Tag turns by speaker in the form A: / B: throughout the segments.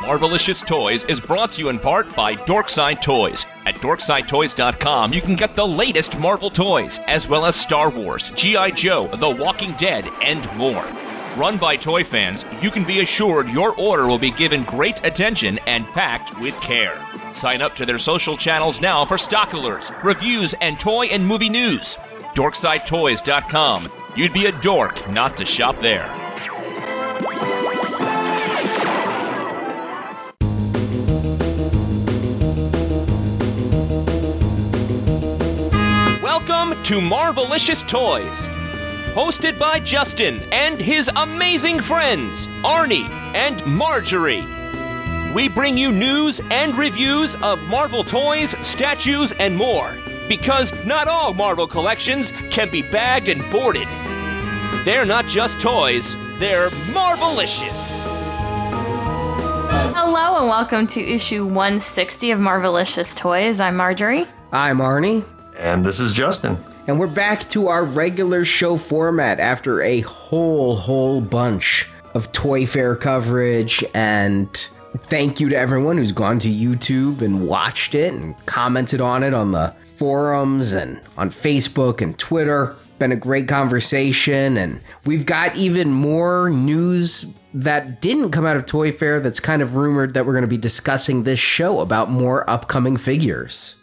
A: Marvelicious Toys is brought to you in part by Dorkside Toys. At dorksidetoys.com, you can get the latest Marvel toys, as well as Star Wars, G.I. Joe, The Walking Dead, and more. Run by toy fans, you can be assured your order will be given great attention and packed with care. Sign up to their social channels now for stock alerts, reviews, and toy and movie news. DorksideToys.com. You'd be a dork not to shop there. Welcome to Marvelicious Toys, hosted by Justin and his amazing friends, Arnie and Marjorie. We bring you news and reviews of Marvel toys, statues, and more, because not all Marvel collections can be bagged and boarded. They're not just toys, they're Marvelicious.
B: Hello and welcome to issue 160 of Marvelicious Toys. I'm Marjorie.
C: I'm Arnie,
D: And this is Justin.
C: and we're back to our regular show format after a whole, whole bunch of Toy Fair coverage. And thank you to everyone who's gone to YouTube and watched it and commented on it on the forums and on Facebook and Twitter. Been a great conversation, and we've got even more news that didn't come out of Toy Fair that's kind of rumored that we're going to be discussing this show about more upcoming figures.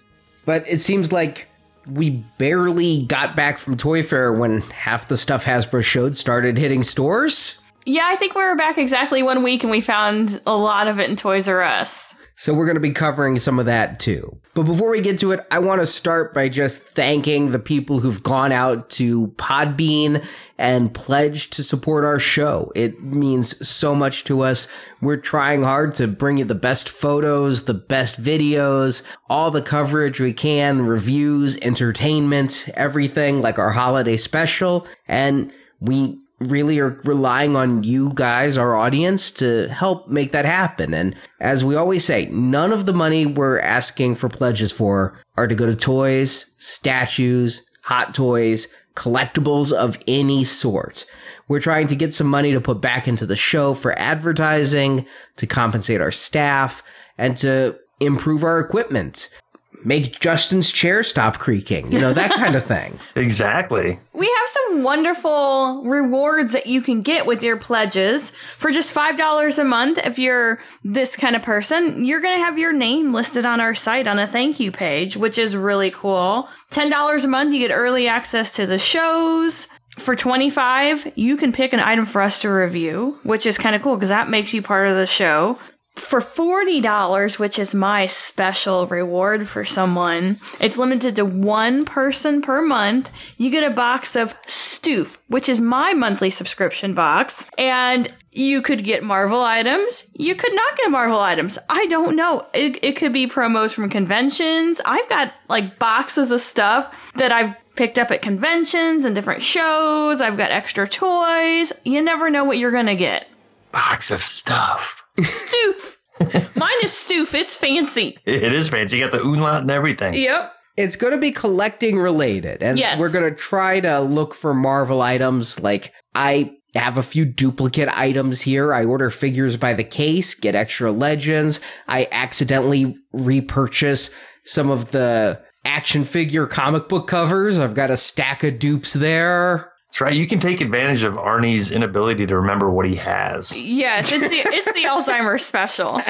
C: But it seems like we barely got back from Toy Fair when half the stuff Hasbro showed started hitting stores.
B: Yeah, I think we were back exactly one week and we found a lot of it in Toys R Us.
C: So we're going to be covering some of that too. But before we get to it, I want to start by just thanking the people who've gone out to Podbean and pledged to support our show. It means so much to us. We're trying hard to bring you the best photos, the best videos, all the coverage we can, reviews, entertainment, everything like our holiday special. And we really are relying on you guys, our audience, to help make that happen. And as we always say, none of the money we're asking for pledges for are to go to toys, statues, hot toys, collectibles of any sort. We're trying to get some money to put back into the show for advertising, to compensate our staff, and to improve our equipment. Make Justin's chair stop creaking, you know, that kind of thing.
D: Exactly.
B: We have some wonderful rewards that you can get with your pledges. For just $5 a month, if you're this kind of person, you're going to have your name listed on our site on a thank you page, which is really cool. $10 a month, you get early access to the shows. For 25, you can pick an item for us to review, which is kind of cool because that makes you part of the show. For $40, which is my special reward for someone, it's limited to one person per month. You get a box of Stoof, which is my monthly subscription box. And you could get Marvel items. You could not get Marvel items. I don't know. It, it could be promos from conventions. I've got like boxes of stuff that I've picked up at conventions and different shows. I've got extra toys. You never know what you're going to get.
D: Box of stuff.
B: Stoof. Mine is Stoof. It's fancy.
D: It is fancy. You got the umlaut and everything.
B: Yep.
C: it's going to be collecting related and
B: Yes.
C: we're going to try to look for marvel items like i have a few duplicate items here i order figures by the case get extra legends i accidentally repurchase some of the action figure comic book covers i've got a stack of dupes there
D: That's right. You can take advantage of Arnie's inability to remember what he has.
B: Yes, it's the it's the Alzheimer's special.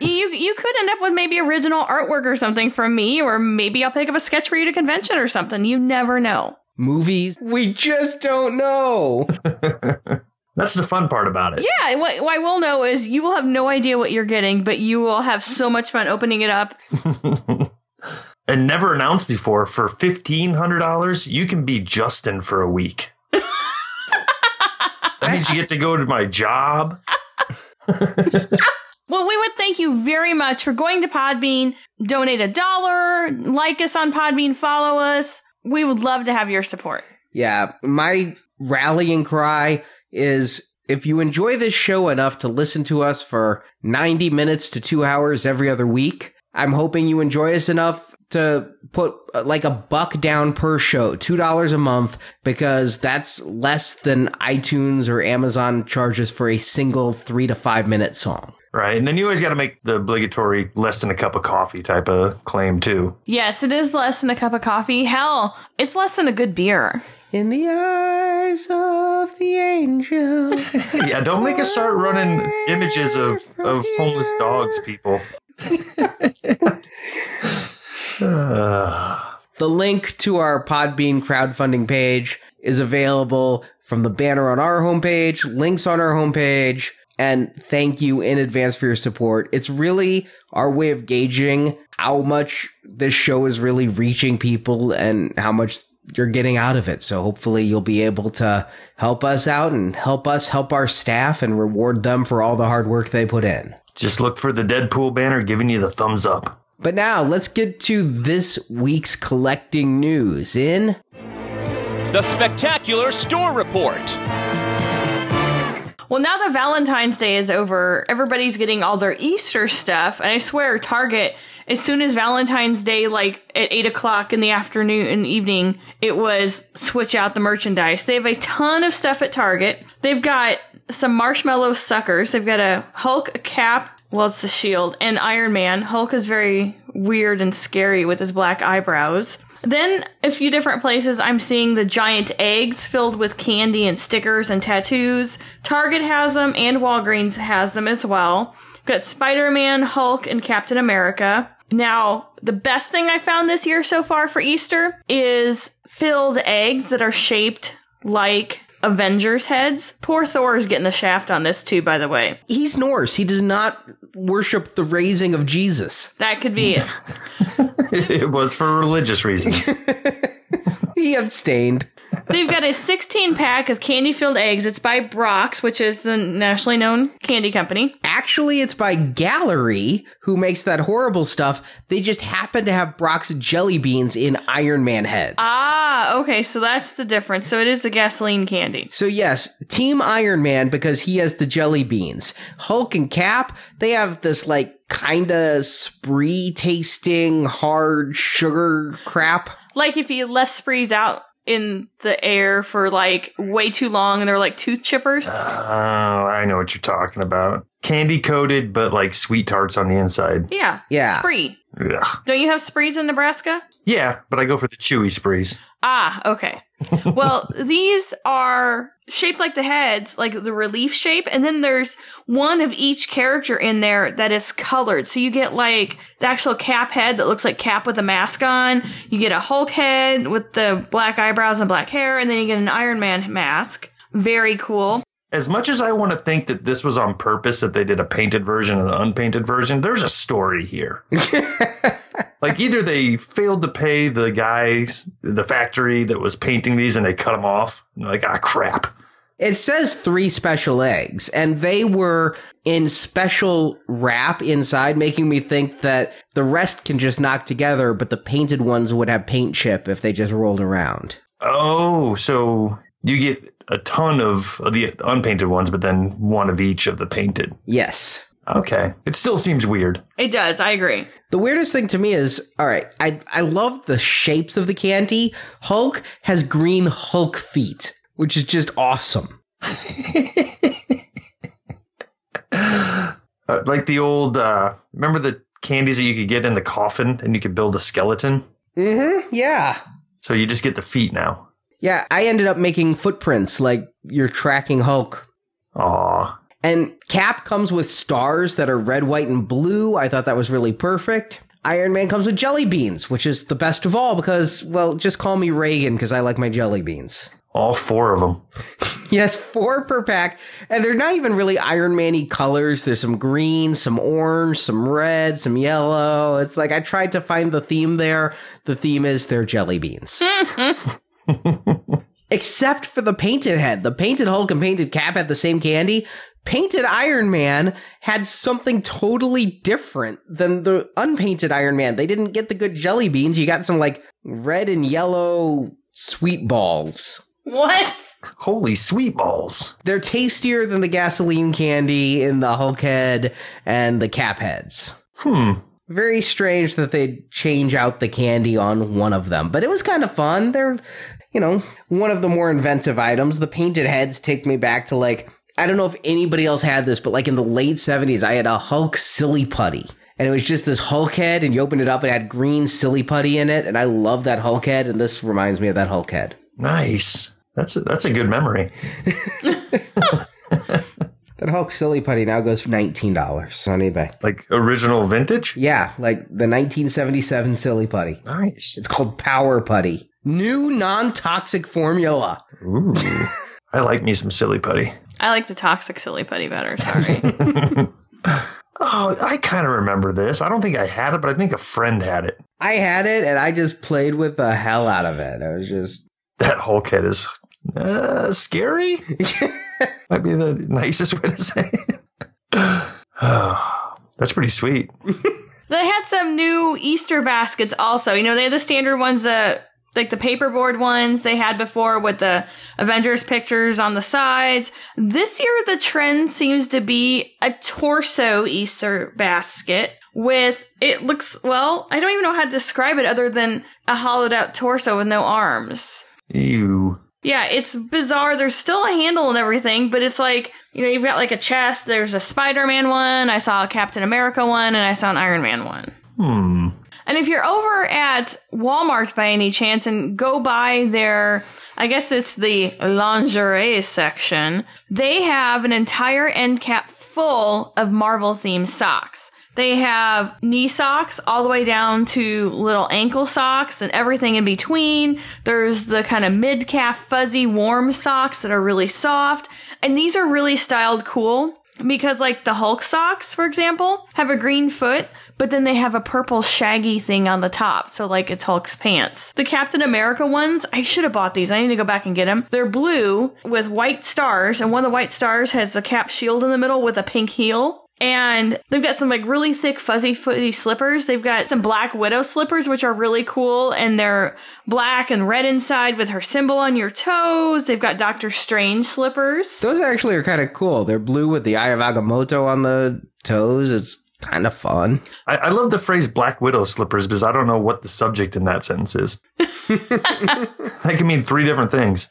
B: you you could end up with maybe original artwork or something from me, or maybe I'll pick up a sketch for you at a convention or something. You never know.
C: movies we just don't know
D: That's the fun part about it.
B: Yeah, what, what I will know is you will have no idea what you're getting, but you will have so much fun opening it up.
D: and never announced before, for $1,500, you can be Justin for a week. that means you get to go to my job.
B: Well, we would thank you very much for going to Podbean, donate a dollar, like us on Podbean, follow us. We would love to have your support.
C: Yeah, my rallying cry is if you enjoy this show enough to listen to us for 90 minutes to two hours every other week, I'm hoping you enjoy us enough to put uh, like a buck down per show, $2 a month, because that's less than iTunes or Amazon charges for a single three to five minute song.
D: Right. And then you always got to make the obligatory less than a cup of coffee type of claim, too.
B: Yes, it is less than a cup of coffee. Hell, it's less than a good beer.
C: In the eyes of the angel.
D: yeah, don't make us start running images of, of homeless dogs, people.
C: the link to our Podbean crowdfunding page is available from the banner on our homepage, links on our homepage, and thank you in advance for your support. It's really our way of gauging how much this show is really reaching people and how much you're getting out of it. So hopefully you'll be able to help us out and help us help our staff and reward them for all the hard work they put in.
D: Just look for the Deadpool banner giving you the thumbs up.
C: But now let's get to this week's collecting news in
A: The Spectacular Store Report.
B: Well, now that Valentine's Day is over, everybody's getting all their Easter stuff. And I swear, Target, as soon as Valentine's Day, like at 8 o'clock in the afternoon and evening, it was switch out the merchandise. They have a ton of stuff at Target. They've got some marshmallow suckers. They've got a Hulk a cap. Well, it's the shield and Iron Man. Hulk is very weird and scary with his black eyebrows. Then a few different places I'm seeing the giant eggs filled with candy and stickers and tattoos. Target has them and Walgreens has them as well. Got Spider-Man, Hulk, and Captain America. Now, the best thing I found this year so far for Easter is filled eggs that are shaped like Avengers heads. Poor Thor is getting the shaft on this too, by the way.
C: He's Norse. He does not worship the raising of Jesus.
B: That could be it.
D: it was for religious reasons.
C: he abstained.
B: They've got a 16 pack of candy filled eggs. It's by Brach's, which is the nationally known candy company.
C: Actually, it's by Galerie, who makes that horrible stuff. They just happen to have Brach's jelly beans in Iron Man heads.
B: Ah, okay, so that's the difference. So it is a gasoline candy.
C: So, yes, Team Iron Man because he has the jelly beans. Hulk and Cap, they have this like kinda spree tasting hard sugar crap.
B: Like if you left sprees out in the air for like way too long and they're like tooth chippers.
D: Oh, I know what you're talking about. Candy coated, but like sweet tarts on the inside.
B: yeah.
C: Yeah.
B: Spree.
D: Ugh.
B: Don't you have sprees in Nebraska?
D: Yeah, but I go for the chewy sprees.
B: Ah, okay. well, these are shaped like the heads, like the relief shape, and then there's one of each character in there that is colored. So you get like the actual Cap head that looks like Cap with a mask on. You get a Hulk head with the black eyebrows and black hair, and then you get an Iron Man mask. Very cool.
D: As much as I want to think that this was on purpose, that they did a painted version and an unpainted version, there's a story here. like either they failed to pay the guys, the factory that was painting these, and they cut them off. And they're like, ah, crap.
C: It says three special eggs, and they were in special wrap inside, making me think that the rest can just knock together, but the painted ones would have paint chip if they just rolled around.
D: Oh, so you get a ton of the unpainted ones, but then one of each of the painted.
C: Yes.
D: Okay. It still seems weird.
B: It does. I agree.
C: The weirdest thing to me is, all right, I I love the shapes of the candy. Hulk has green Hulk feet, which is just awesome.
D: Uh, like the old, uh, remember the candies that you could get in the coffin and you could build a skeleton?
C: Mm-hmm. Yeah.
D: So you just get the feet now.
C: Yeah, I ended up making footprints like you're tracking Hulk.
D: Aw.
C: And Cap comes with stars that are red, white, and blue. I thought that was really perfect. Iron Man comes with jelly beans, which is the best of all because, well, just call me Reagan because I like my jelly beans.
D: All four of them.
C: Yes, four per pack. And they're not even really Iron Man y colors. There's some green, some orange, some red, some yellow. It's like I tried to find the theme there. The theme is they're jelly beans. Except for the painted head. The painted Hulk and painted Cap had the same candy. Painted Iron Man had something totally different than the unpainted Iron Man. They didn't get the good jelly beans. You got some like red and yellow sweet balls.
B: What?
D: Holy sweet balls.
C: They're tastier than the gasoline candy in the Hulk head and the Cap heads.
D: Hmm.
C: very strange that they change out the candy on one of them, but it was kind of fun. They're, you know, one of the more inventive items. The painted heads take me back to like, I don't know if anybody else had this, but like in the late 70s, I had a Hulk silly putty. And it was just this Hulk head, and you opened it up, and it had green silly putty in it. And I love that Hulk head, and this reminds me of that Hulk head.
D: Nice. That's a, that's a good memory.
C: That Hulk silly putty now goes for $19 on eBay.
D: Like original vintage.
C: Yeah, like the 1977 silly putty.
D: Nice.
C: It's called Power Putty. New non toxic formula.
D: Ooh. I like me some silly putty.
B: I like the toxic silly putty better. Sorry.
D: Oh, I kind of remember this. I don't think I had it, but I think a friend had it.
C: I had it and I just played with the hell out of it. I was just.
D: That whole head is uh, scary. Might be the nicest way to say it. Oh, that's pretty sweet.
B: they had some new Easter baskets also. You know, they had the standard ones that like the paperboard ones they had before with the Avengers pictures on the sides. This year, the trend seems to be a torso Easter basket with it looks well. I don't even know how to describe it other than a hollowed out torso with no arms.
D: Ew.
B: Yeah, it's bizarre. There's still a handle and everything, but it's like, you know, you've got like a chest. There's a Spider Man one. I saw a Captain America one, and I saw an Iron Man one.
D: Hmm.
B: And if you're over at Walmart by any chance and go by their, I guess it's the lingerie section, they have an entire end cap full of Marvel themed socks. They have knee socks all the way down to little ankle socks and everything in between. There's the kind of mid calf fuzzy warm socks that are really soft. And these are really styled cool because like the Hulk socks, for example, have a green foot, but then they have a purple shaggy thing on the top. So like it's Hulk's pants. The Captain America ones, I should have bought these. I need to go back and get them. They're blue with white stars and one of the white stars has the cap shield in the middle with a pink heel. And they've got some like really thick fuzzy footy slippers. They've got some black widow slippers, which are really cool. And they're black and red inside with her symbol on your toes. They've got Doctor Strange slippers.
C: Those actually are kind of cool. They're blue with the Eye of Agamotto on the toes. It's kind of fun.
D: I, I love the phrase Black Widow slippers because I don't know what the subject in that sentence is. that can mean three different things.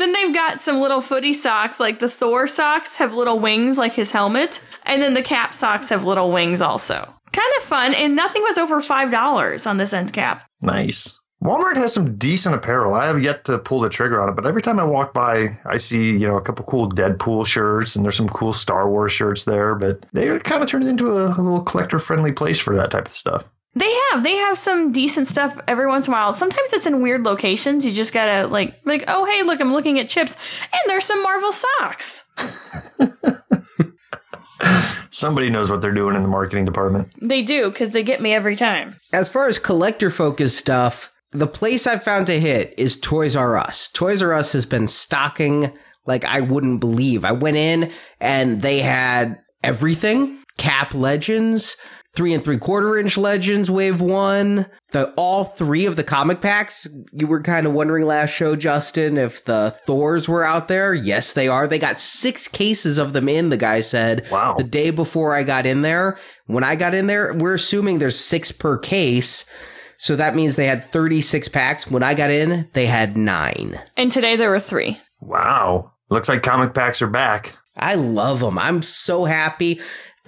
B: Then they've got some little footy socks, like the Thor socks have little wings like his helmet, and then the cap socks have little wings also. Kind of fun, and nothing was over $5 on this end cap.
D: Nice. Walmart has some decent apparel. I have yet to pull the trigger on it, but every time I walk by, I see, you know, a couple cool Deadpool shirts and there's some cool Star Wars shirts there, but they're kind of turned into a, a little collector friendly place for that type of stuff.
B: They have. They have some decent stuff every once in a while. Sometimes it's in weird locations. You just gotta like like, oh hey, look, I'm looking at chips. And there's some Marvel socks.
D: Somebody knows what they're doing in the marketing department.
B: They do, because they get me every time.
C: As far as collector focused stuff, the place I've found to hit is Toys R Us. Toys R Us has been stocking like I wouldn't believe. I went in and they had everything Cap Legends, three and three quarter inch Legends Wave One, the all three of the comic packs. You were kind of wondering last show, Justin, if the Thors were out there. Yes, they are. They got six cases of them in, the guy said.
D: Wow.
C: The day before I got in there. When I got in there, we're assuming there's six per case. So that means they had 36 packs. When I got in, they had nine.
B: And today there were three.
D: Wow. Looks like comic packs are back.
C: I love them. I'm so happy.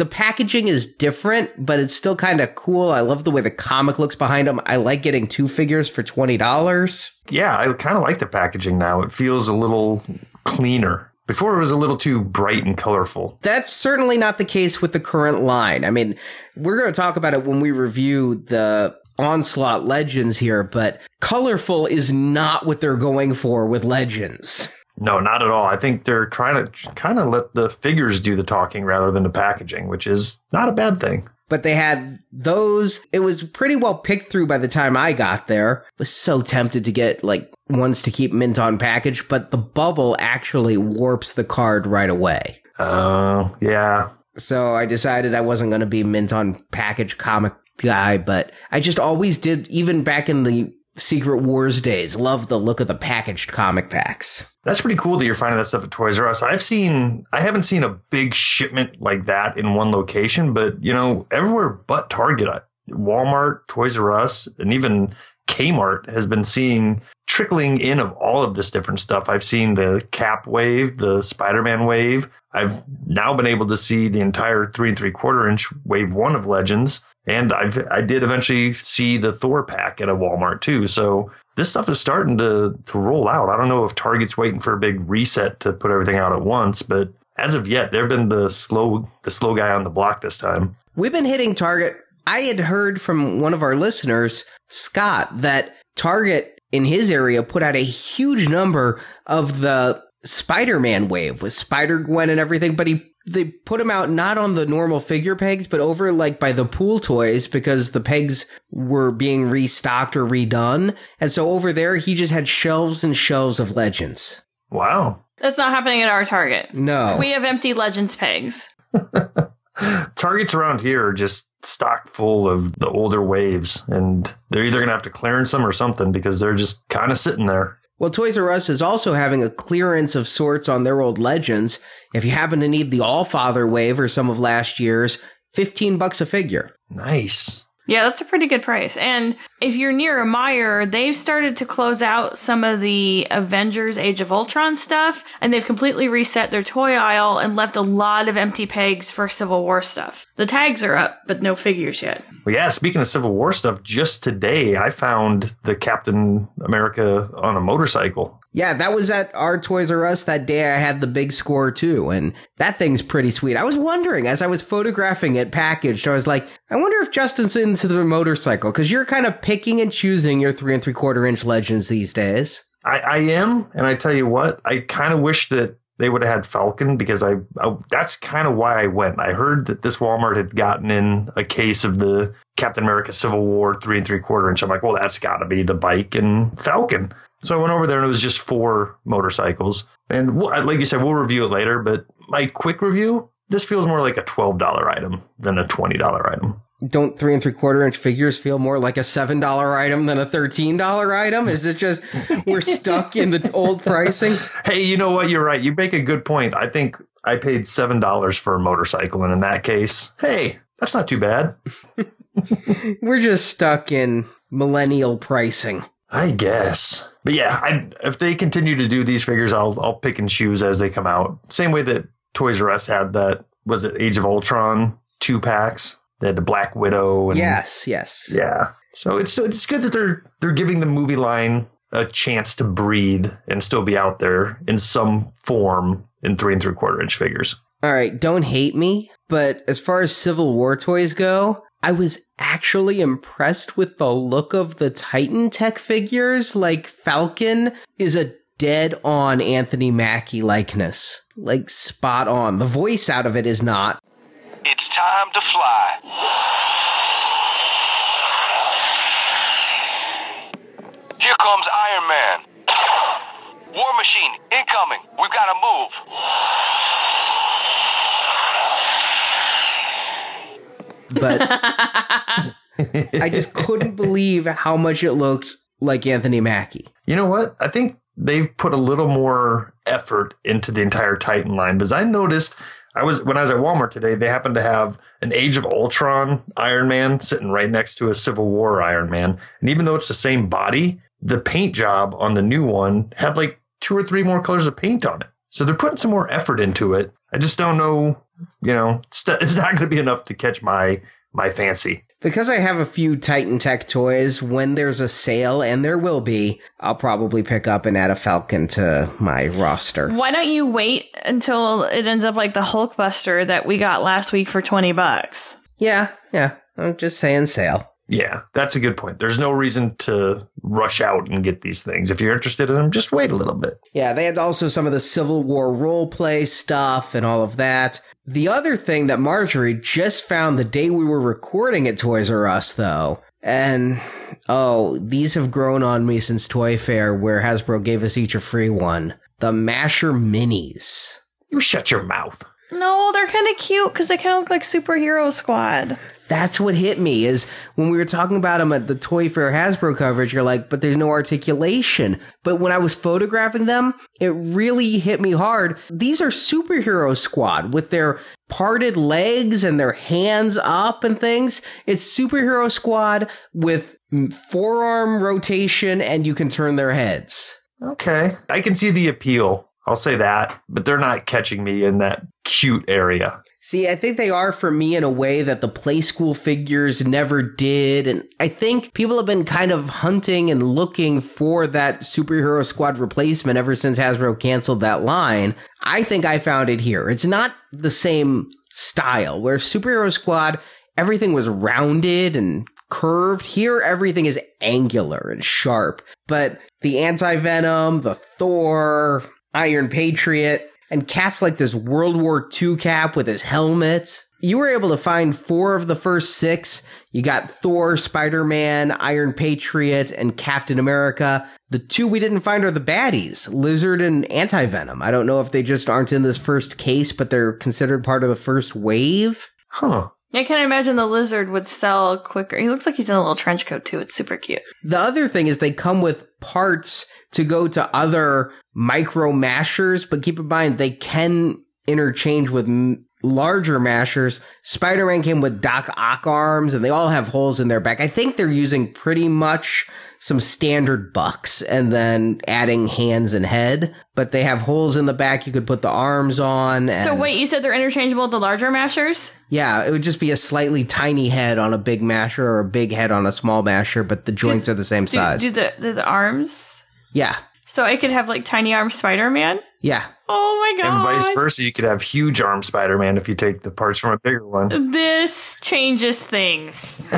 C: The packaging is different, but it's still kind of cool. I love the way the comic looks behind them. I like getting two figures for $20.
D: Yeah, I kind of like the packaging now. It feels a little cleaner. Before it was a little too bright and colorful.
C: That's certainly not the case with the current line. I mean, we're going to talk about it when we review the Onslaught Legends here, but colorful is not what they're going for with Legends.
D: No, not at all. I think they're trying to kind of let the figures do the talking rather than the packaging, which is not a bad thing.
C: But they had those. It was pretty well picked through by the time I got there. Was so tempted to get like ones to keep mint on package, but the bubble actually warps the card right away.
D: Oh, yeah.
C: So I decided I wasn't going to be mint on package comic guy, but I just always did, even back in the Secret Wars days. Love the look of the packaged comic packs.
D: That's pretty cool that you're finding that stuff at Toys R Us. I've seen, I haven't seen a big shipment like that in one location, but you know, everywhere but Target, Walmart, Toys R Us, and even Kmart has been seeing trickling in of all of this different stuff. I've seen the Cap wave, the Spider Man wave. I've now been able to see the entire three and three quarter inch wave one of Legends. And I've, I did eventually see the Thor pack at a Walmart too. So this stuff is starting to, to roll out. I don't know if Target's waiting for a big reset to put everything out at once, but as of yet, they've been the slow, the slow guy on the block this time.
C: We've been hitting Target. I had heard from one of our listeners, Scott, that Target in his area put out a huge number of the Spider-Man wave with Spider-Gwen and everything, but he they put them out not on the normal figure pegs, but over like by the pool toys because the pegs were being restocked or redone. And so over there, he just had shelves and shelves of legends.
D: Wow.
B: That's not happening at our Target.
C: No.
B: We have empty Legends pegs.
D: Targets around here are just stock full of the older waves, and they're either going to have to clearance them or something because they're just kind of sitting there.
C: Well, Toys R Us is also having a clearance of sorts on their old legends. If you happen to need the All Father wave or some of last year's, 15 bucks a figure.
D: Nice.
B: Yeah, that's a pretty good price. And if you're near a Meijer, they've started to close out some of the Avengers Age of Ultron stuff, and they've completely reset their toy aisle and left a lot of empty pegs for Civil War stuff. The tags are up, but no figures yet.
D: Well, yeah, speaking of Civil War stuff, just today I found the Captain America on a motorcycle.
C: Yeah, that was at our Toys R Us that day. I had the big score too, and that thing's pretty sweet. I was wondering as I was photographing it packaged, I was like, I wonder if Justin's into the motorcycle because you're kind of picking and choosing your three and three quarter inch legends these days.
D: I, I am, and I tell you what, I kind of wish that they would have had Falcon because I, I that's kind of why I went. I heard that this Walmart had gotten in a case of the Captain America Civil War three and three quarter inch. I'm like, well, that's got to be the bike and Falcon. So I went over there and it was just four motorcycles. And we'll, like you said, we'll review it later. But my quick review, this feels more like a twelve dollar item than a twenty dollar item.
C: Don't three and three quarter inch figures feel more like a seven dollar item than a thirteen dollar item? Is it just we're stuck in the old pricing?
D: Hey, you know what? You're right. You make a good point. I think I paid seven dollars for a motorcycle, and in that case, hey, that's not too bad.
C: we're just stuck in millennial pricing.
D: I guess. But yeah, I, if they continue to do these figures, I'll I'll pick and choose as they come out. Same way that Toys R Us had that was it Age of Ultron two packs. They had the Black Widow. And,
C: yes, yes,
D: yeah. So it's it's good that they're they're giving the movie line a chance to breathe and still be out there in some form in three and three quarter inch figures.
C: All right, don't hate me, but as far as Civil War toys go, I was actually impressed with the look of the Titan Tech figures. Like Falcon is a dead on Anthony Mackie likeness. Like spot on. The voice out of it is not.
E: It's time to fly. Here comes Iron Man. War Machine, incoming. We've got to move.
C: But I just couldn't believe how much it looked like Anthony Mackie.
D: You know what? I think they've put a little more effort into the entire Titan line because I noticed I was when I was at Walmart today, they happened to have an Age of Ultron Iron Man sitting right next to a Civil War Iron Man. And even though it's the same body, the paint job on the new one had like two or three more colors of paint on it. So they're putting some more effort into it. I just don't know, you know, it's, it's not going to be enough to catch my my fancy.
C: Because I have a few Titan Tech toys, when there's a sale, and there will be, I'll probably pick up and add a Falcon to my roster.
B: Why don't you wait until it ends up like the Hulkbuster that we got last week for 20 bucks?
C: Yeah, yeah. I'm just saying sale.
D: Yeah, that's a good point. There's no reason to rush out and get these things. If you're interested in them, just wait a little bit.
C: Yeah, they had also some of the Civil War role play stuff and all of that. The other thing that Marjorie just found the day we were recording at Toys R Us, though, and oh, these have grown on me since Toy Fair, where Hasbro gave us each a free one the Masher Minis.
D: You shut your mouth.
B: No, they're kind of cute because they kind of look like Superhero Squad.
C: That's what hit me is when we were talking about them at the Toy Fair Hasbro coverage, you're like, but there's no articulation. But when I was photographing them, it really hit me hard. These are superhero squad with their parted legs and their hands up and things. It's superhero squad with forearm rotation and you can turn their heads.
D: Okay. I can see the appeal. I'll say that, but they're not catching me in that cute area.
C: See, I think they are for me in a way that the Playskool figures never did. And I think people have been kind of hunting and looking for that superhero squad replacement ever since Hasbro canceled that line. I think I found it here. It's not the same style where superhero squad, everything was rounded and curved. Here, everything is angular and sharp. But the anti venom, the Thor, Iron Patriot, and Cap's like this World War II cap with his helmet. You were able to find four of the first six. You got Thor, Spider Man, Iron Patriot, and Captain America. The two we didn't find are the baddies, Lizard and Anti Venom. I don't know if they just aren't in this first case, but they're considered part of the first wave.
D: Huh.
B: I can't imagine the lizard would sell quicker. He looks like he's in a little trench coat too. It's super cute.
C: The other thing is they come with parts to go to other micro mashers, but keep in mind they can interchange with m- larger mashers. Spider-Man came with Doc Ock arms and they all have holes in their back. I think they're using pretty much some standard bucks and then adding hands and head, but they have holes in the back you could put the arms on. And
B: So wait, you said they're interchangeable with the larger mashers?
C: yeah, it would just be a slightly tiny head on a big masher or a big head on a small masher, but the joints are the same
B: Do,
C: size.
B: do the do the arms?
C: yeah.
B: So I could have like tiny arm Spider Man.
C: Yeah.
B: Oh my god!
D: And vice versa, you could have huge arm Spider Man if you take the parts from a bigger one.
B: This changes things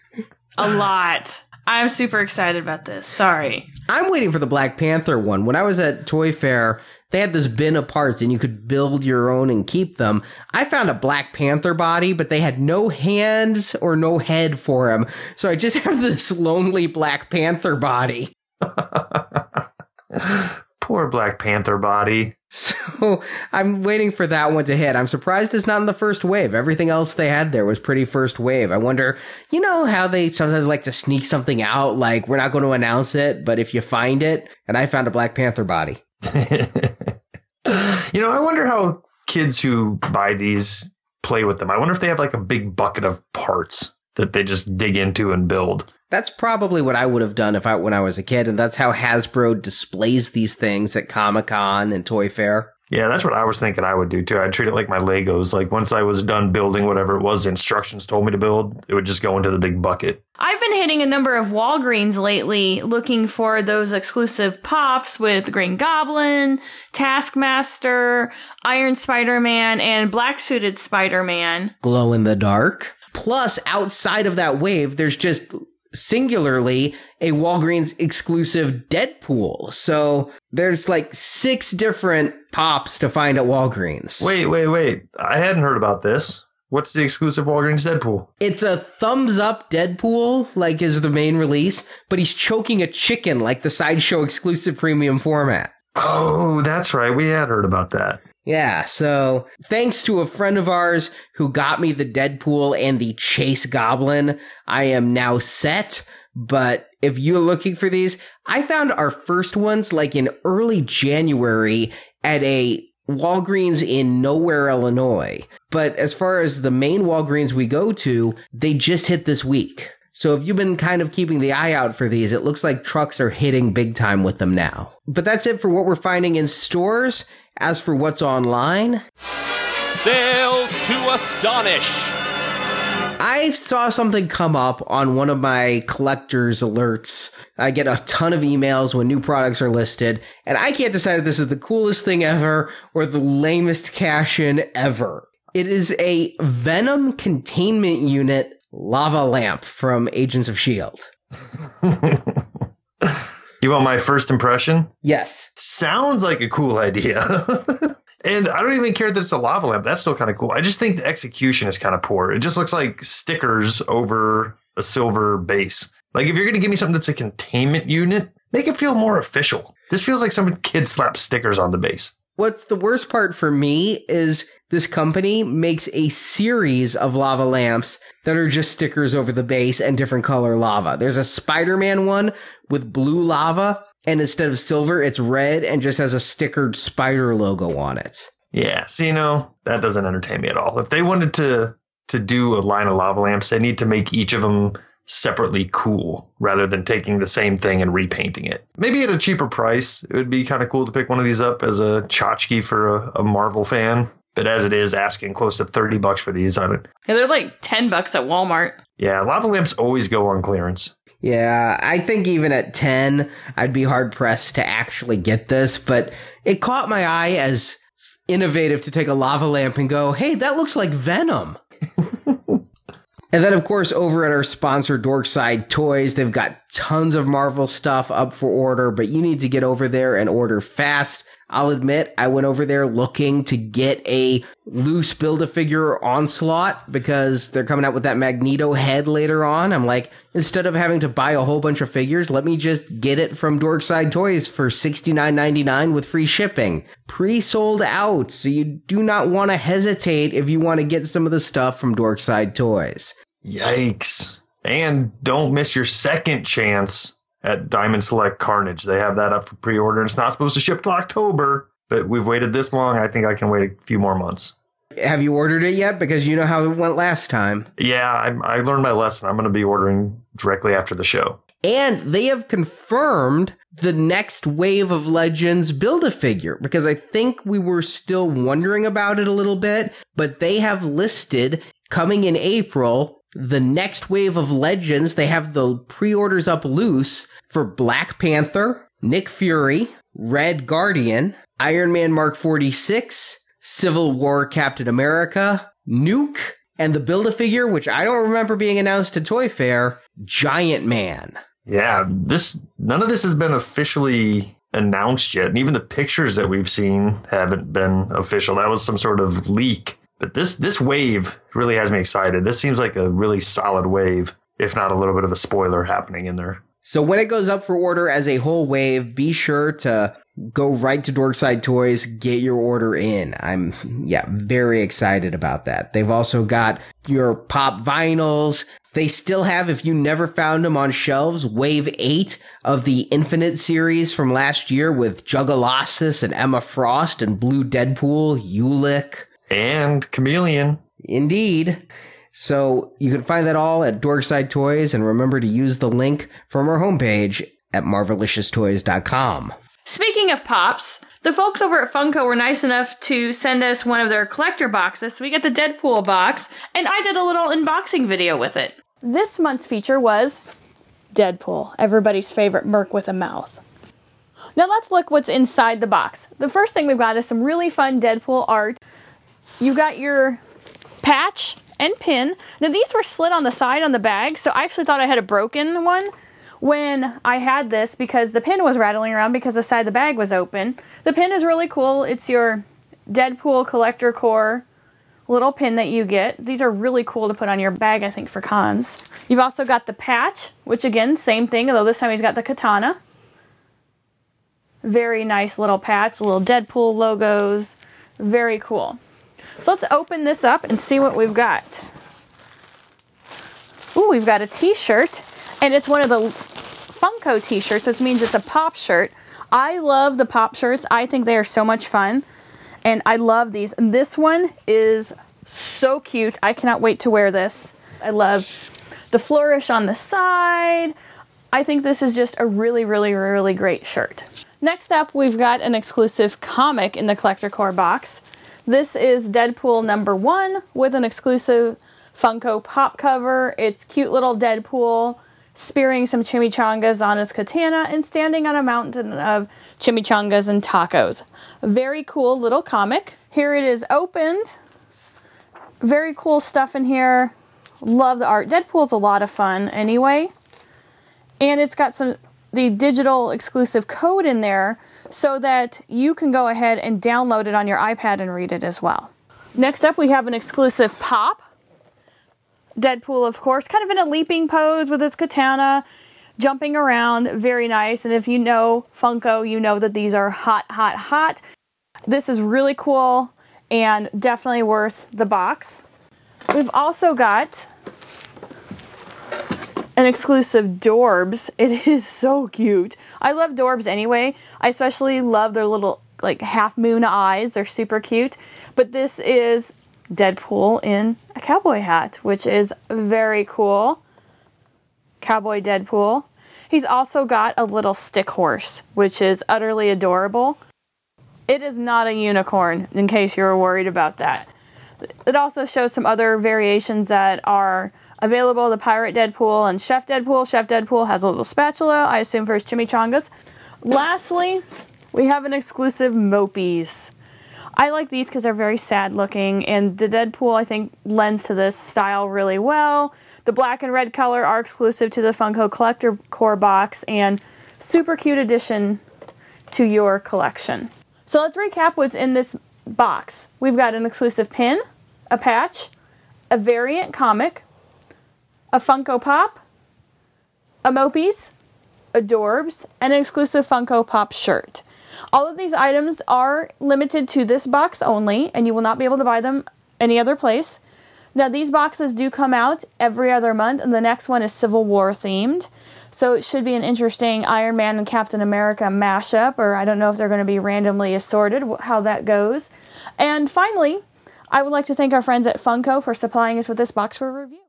B: a lot. I'm super excited about this. Sorry.
C: I'm waiting for the Black Panther one. When I was at Toy Fair, they had this bin of parts and you could build your own and keep them. I found a Black Panther body, but they had no hands or no head for him. So I just have this lonely Black Panther body.
D: Poor Black Panther body.
C: So I'm waiting for that one to hit. I'm surprised it's not in the first wave. Everything else they had there was pretty first wave. I wonder, you know how they sometimes like to sneak something out, like we're not going to announce it, but if you find it, and I found a Black Panther body.
D: you know, I wonder how kids who buy these play with them. I wonder if they have like a big bucket of parts that they just dig into and build.
C: That's probably what I would have done if I when I was a kid, and that's how Hasbro displays these things at Comic Con and Toy Fair.
D: Yeah, that's what I was thinking I would do too. I'd treat it like my Legos. Like once I was done building whatever it was the instructions told me to build, it would just go into the big bucket.
B: I've been hitting a number of Walgreens lately looking for those exclusive pops with Green Goblin, Taskmaster, Iron Spider Man, and Black Suited Spider Man.
C: Glow in the dark. Plus, outside of that wave, there's just singularly a Walgreens exclusive Deadpool. So there's like six different pops to find at Walgreens.
D: Wait, wait, wait. I hadn't heard about this. What's the exclusive Walgreens Deadpool?
C: It's a thumbs up Deadpool, like is the main release, but he's choking a chicken like the sideshow exclusive premium format.
D: Oh, that's right. We had heard about that.
C: Yeah, so thanks to a friend of ours who got me the Deadpool and the Chase Goblin, I am now set. But if you're looking for these, I found our first ones like in early January at a Walgreens in nowhere, Illinois. But as far as the main Walgreens we go to, they just hit this week. So if you've been kind of keeping the eye out for these, it looks like trucks are hitting big time with them now. But that's it for what we're finding in stores. As for what's online,
A: Sales to astonish.
C: I saw something come up on one of my collector's alerts. I get a ton of emails when new products are listed, and I can't decide if this is the coolest thing ever or the lamest cash in ever. It is a Venom containment unit lava lamp from Agents of S.H.I.E.L.D.
D: You want my first impression?
C: Yes.
D: Sounds like a cool idea. and I don't even care that it's a lava lamp. That's still kind of cool. I just think the execution is kind of poor. It just looks like stickers over a silver base. Like if you're going to give me something that's a containment unit, make it feel more official. This feels like some kid slapped stickers on the base.
C: What's the worst part for me is this company makes a series of lava lamps that are just stickers over the base and different color lava. There's a Spider-Man one with blue lava, and instead of silver, it's red and just has a stickered spider logo on it.
D: Yeah, so you know that doesn't entertain me at all. If they wanted to to do a line of lava lamps, they need to make each of them separately cool rather than taking the same thing and repainting it. Maybe at a cheaper price, it would be kind of cool to pick one of these up as a tchotchke for a, a Marvel fan. But as it is, asking close to thirty bucks for these, I don't.
B: Yeah, they're like 10 bucks at Walmart.
D: Yeah, lava lamps always go on clearance.
C: Yeah, I think even at 10, I'd be hard pressed to actually get this, but it caught my eye as innovative to take a lava lamp and go, hey, that looks like Venom. and then, of course, over at our sponsor, Dorkside Toys, they've got tons of Marvel stuff up for order, but you need to get over there and order fast. I'll admit, I went over there looking to get a loose build a figure onslaught because they're coming out with that Magneto head later on. I'm like, instead of having to buy a whole bunch of figures, let me just get it from Dorkside Toys for $69.99 with free shipping. Pre sold out, so you do not want to hesitate if you want to get some of the stuff from Dorkside Toys.
D: Yikes! And don't miss your second chance at Diamond Select Carnage. They have that up for pre-order, and it's not supposed to ship till October. But we've waited this long. I think I can wait a few more months.
C: Have you ordered it yet? Because you know how it went last time.
D: Yeah, I, I learned my lesson. I'm going to be ordering directly after the show.
C: And they have confirmed the next wave of Legends build a figure because I think we were still wondering about it a little bit, but they have listed coming in April the next wave of Legends. They have the pre orders up loose for Black Panther, Nick Fury, Red Guardian, Iron Man Mark 46, Civil War Captain America, Nuke, and the build a figure, which I don't remember being announced at Toy Fair, Giant Man.
D: Yeah, this none of this has been officially announced yet, and even the pictures that we've seen haven't been official. That was some sort of leak. But this this wave really has me excited. This seems like a really solid wave, if not a little bit of a spoiler happening in there.
C: So when it goes up for order as a whole wave, be sure to go right to Dorkside Toys, get your order in. I'm, yeah, very excited about that. They've also got your pop vinyls. They still have, if you never found them on shelves, Wave 8 of the Infinite series from last year with Juggalosis and Emma Frost and Blue Deadpool, Ulik.
D: And Chameleon.
C: Indeed. So you can find that all at Dorkside Toys and remember to use the link from our homepage at marvelicioustoys.com.
B: Speaking of pops, the folks over at Funko were nice enough to send us one of their collector boxes. So we got the Deadpool box, and I did a little unboxing video with it. This month's feature was Deadpool, everybody's favorite merc with a mouth. Now let's look what's inside the box. The first thing we've got is some really fun Deadpool art. You got your patch and pin. Now these were slid on the side on the bag, so I actually thought I had a broken one when I had this because the pin was rattling around because the side of the bag was open. The pin is really cool. It's your Deadpool Collector Corps little pin that you get. These are really cool to put on your bag, I think, for cons. You've also got the patch, which again, same thing, although this time he's got the katana. Very nice little patch, little Deadpool logos. Very cool. So let's open this up and see what we've got. Ooh, we've got a t-shirt, and it's one of the Funko t-shirts, which means it's a pop shirt. I love the pop shirts. I think they are so much fun, and I love these. And this one is so cute. I cannot wait to wear this. I love the flourish on the side. I think this is just a really, really, really great shirt. Next up, we've got an exclusive comic in the Collector Corps box. This is Deadpool number one with an exclusive Funko Pop cover. It's cute little Deadpool spearing some chimichangas on his katana and standing on a mountain of chimichangas and tacos. Very cool little comic. Here it is opened. Very cool stuff in here. Love the art. Deadpool's a lot of fun anyway. And it's got some the digital exclusive code in there so that you can go ahead and download it on your iPad and read it as well. Next up, we have an exclusive pop. Deadpool, of course, kind of in a leaping pose with his katana, jumping around. Very nice. And if you know Funko, you know that these are hot, hot, hot. This is really cool. and definitely worth the box. We've also got an exclusive Dorbz. It is so cute. I love Dorbz anyway. I especially love their little like half moon eyes. They're super cute. But this is Deadpool in a cowboy hat, which is very cool. Cowboy Deadpool. He's also got a little stick horse, which is utterly adorable. It is not a unicorn, in case you were worried about that. It also shows some other variations that are available the Pirate Deadpool and Chef Deadpool. Chef Deadpool has a little spatula, I assume for his chimichangas. Lastly, we have an exclusive Mopeez. I like these because they're very sad looking, and the Deadpool I think lends to this style really well. The black and red color are exclusive to the Funko Collector Corps box and super cute addition to your collection. So let's recap what's in this box. We've got an exclusive pin, a patch, a variant comic, a Funko Pop, a Mopeez, a Dorbz, and an exclusive Funko Pop shirt. All of these items are limited to this box only, and you will not be able to buy them any other place. Now, these boxes do come out every other month, and the next one is Civil War themed. So it should be an interesting Iron Man and Captain America mashup, or I don't know if they're going to be randomly assorted, how that goes. And finally, I would like to thank our friends at Funko for supplying us with this box for review.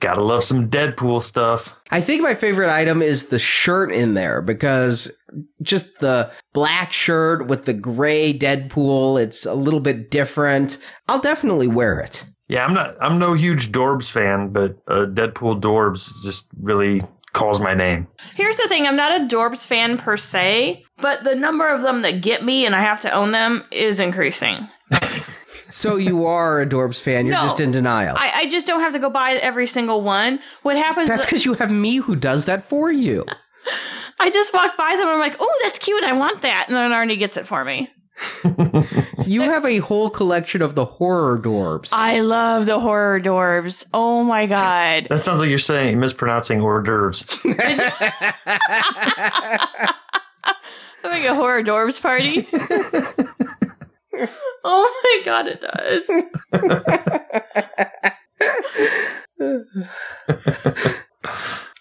D: Gotta love some Deadpool stuff.
C: I think my favorite item is the shirt in there because just the black shirt with the gray Deadpool, it's a little bit different. I'll definitely wear it.
D: Yeah, I'm not. I'm no huge Dorbz fan, but uh, Deadpool Dorbz just really calls my name.
B: Here's the thing I'm not a Dorbz fan per se, but the number of them that get me and I have to own them is increasing.
C: So you are a Dorbz fan. You're
B: No.
C: just in denial.
B: I, I just don't have to go buy every single one. What happens
C: That's because you have me who does that for you.
B: I just walk by them and I'm like, oh, that's cute. I want that. And then Arnie gets it for me.
C: You have a whole collection of the horror Dorbz.
B: I love the horror Dorbz. Oh my God.
D: That sounds like you're saying mispronouncing hors d'oeuvres.
B: Having a horror Dorbz party. oh my God, it does.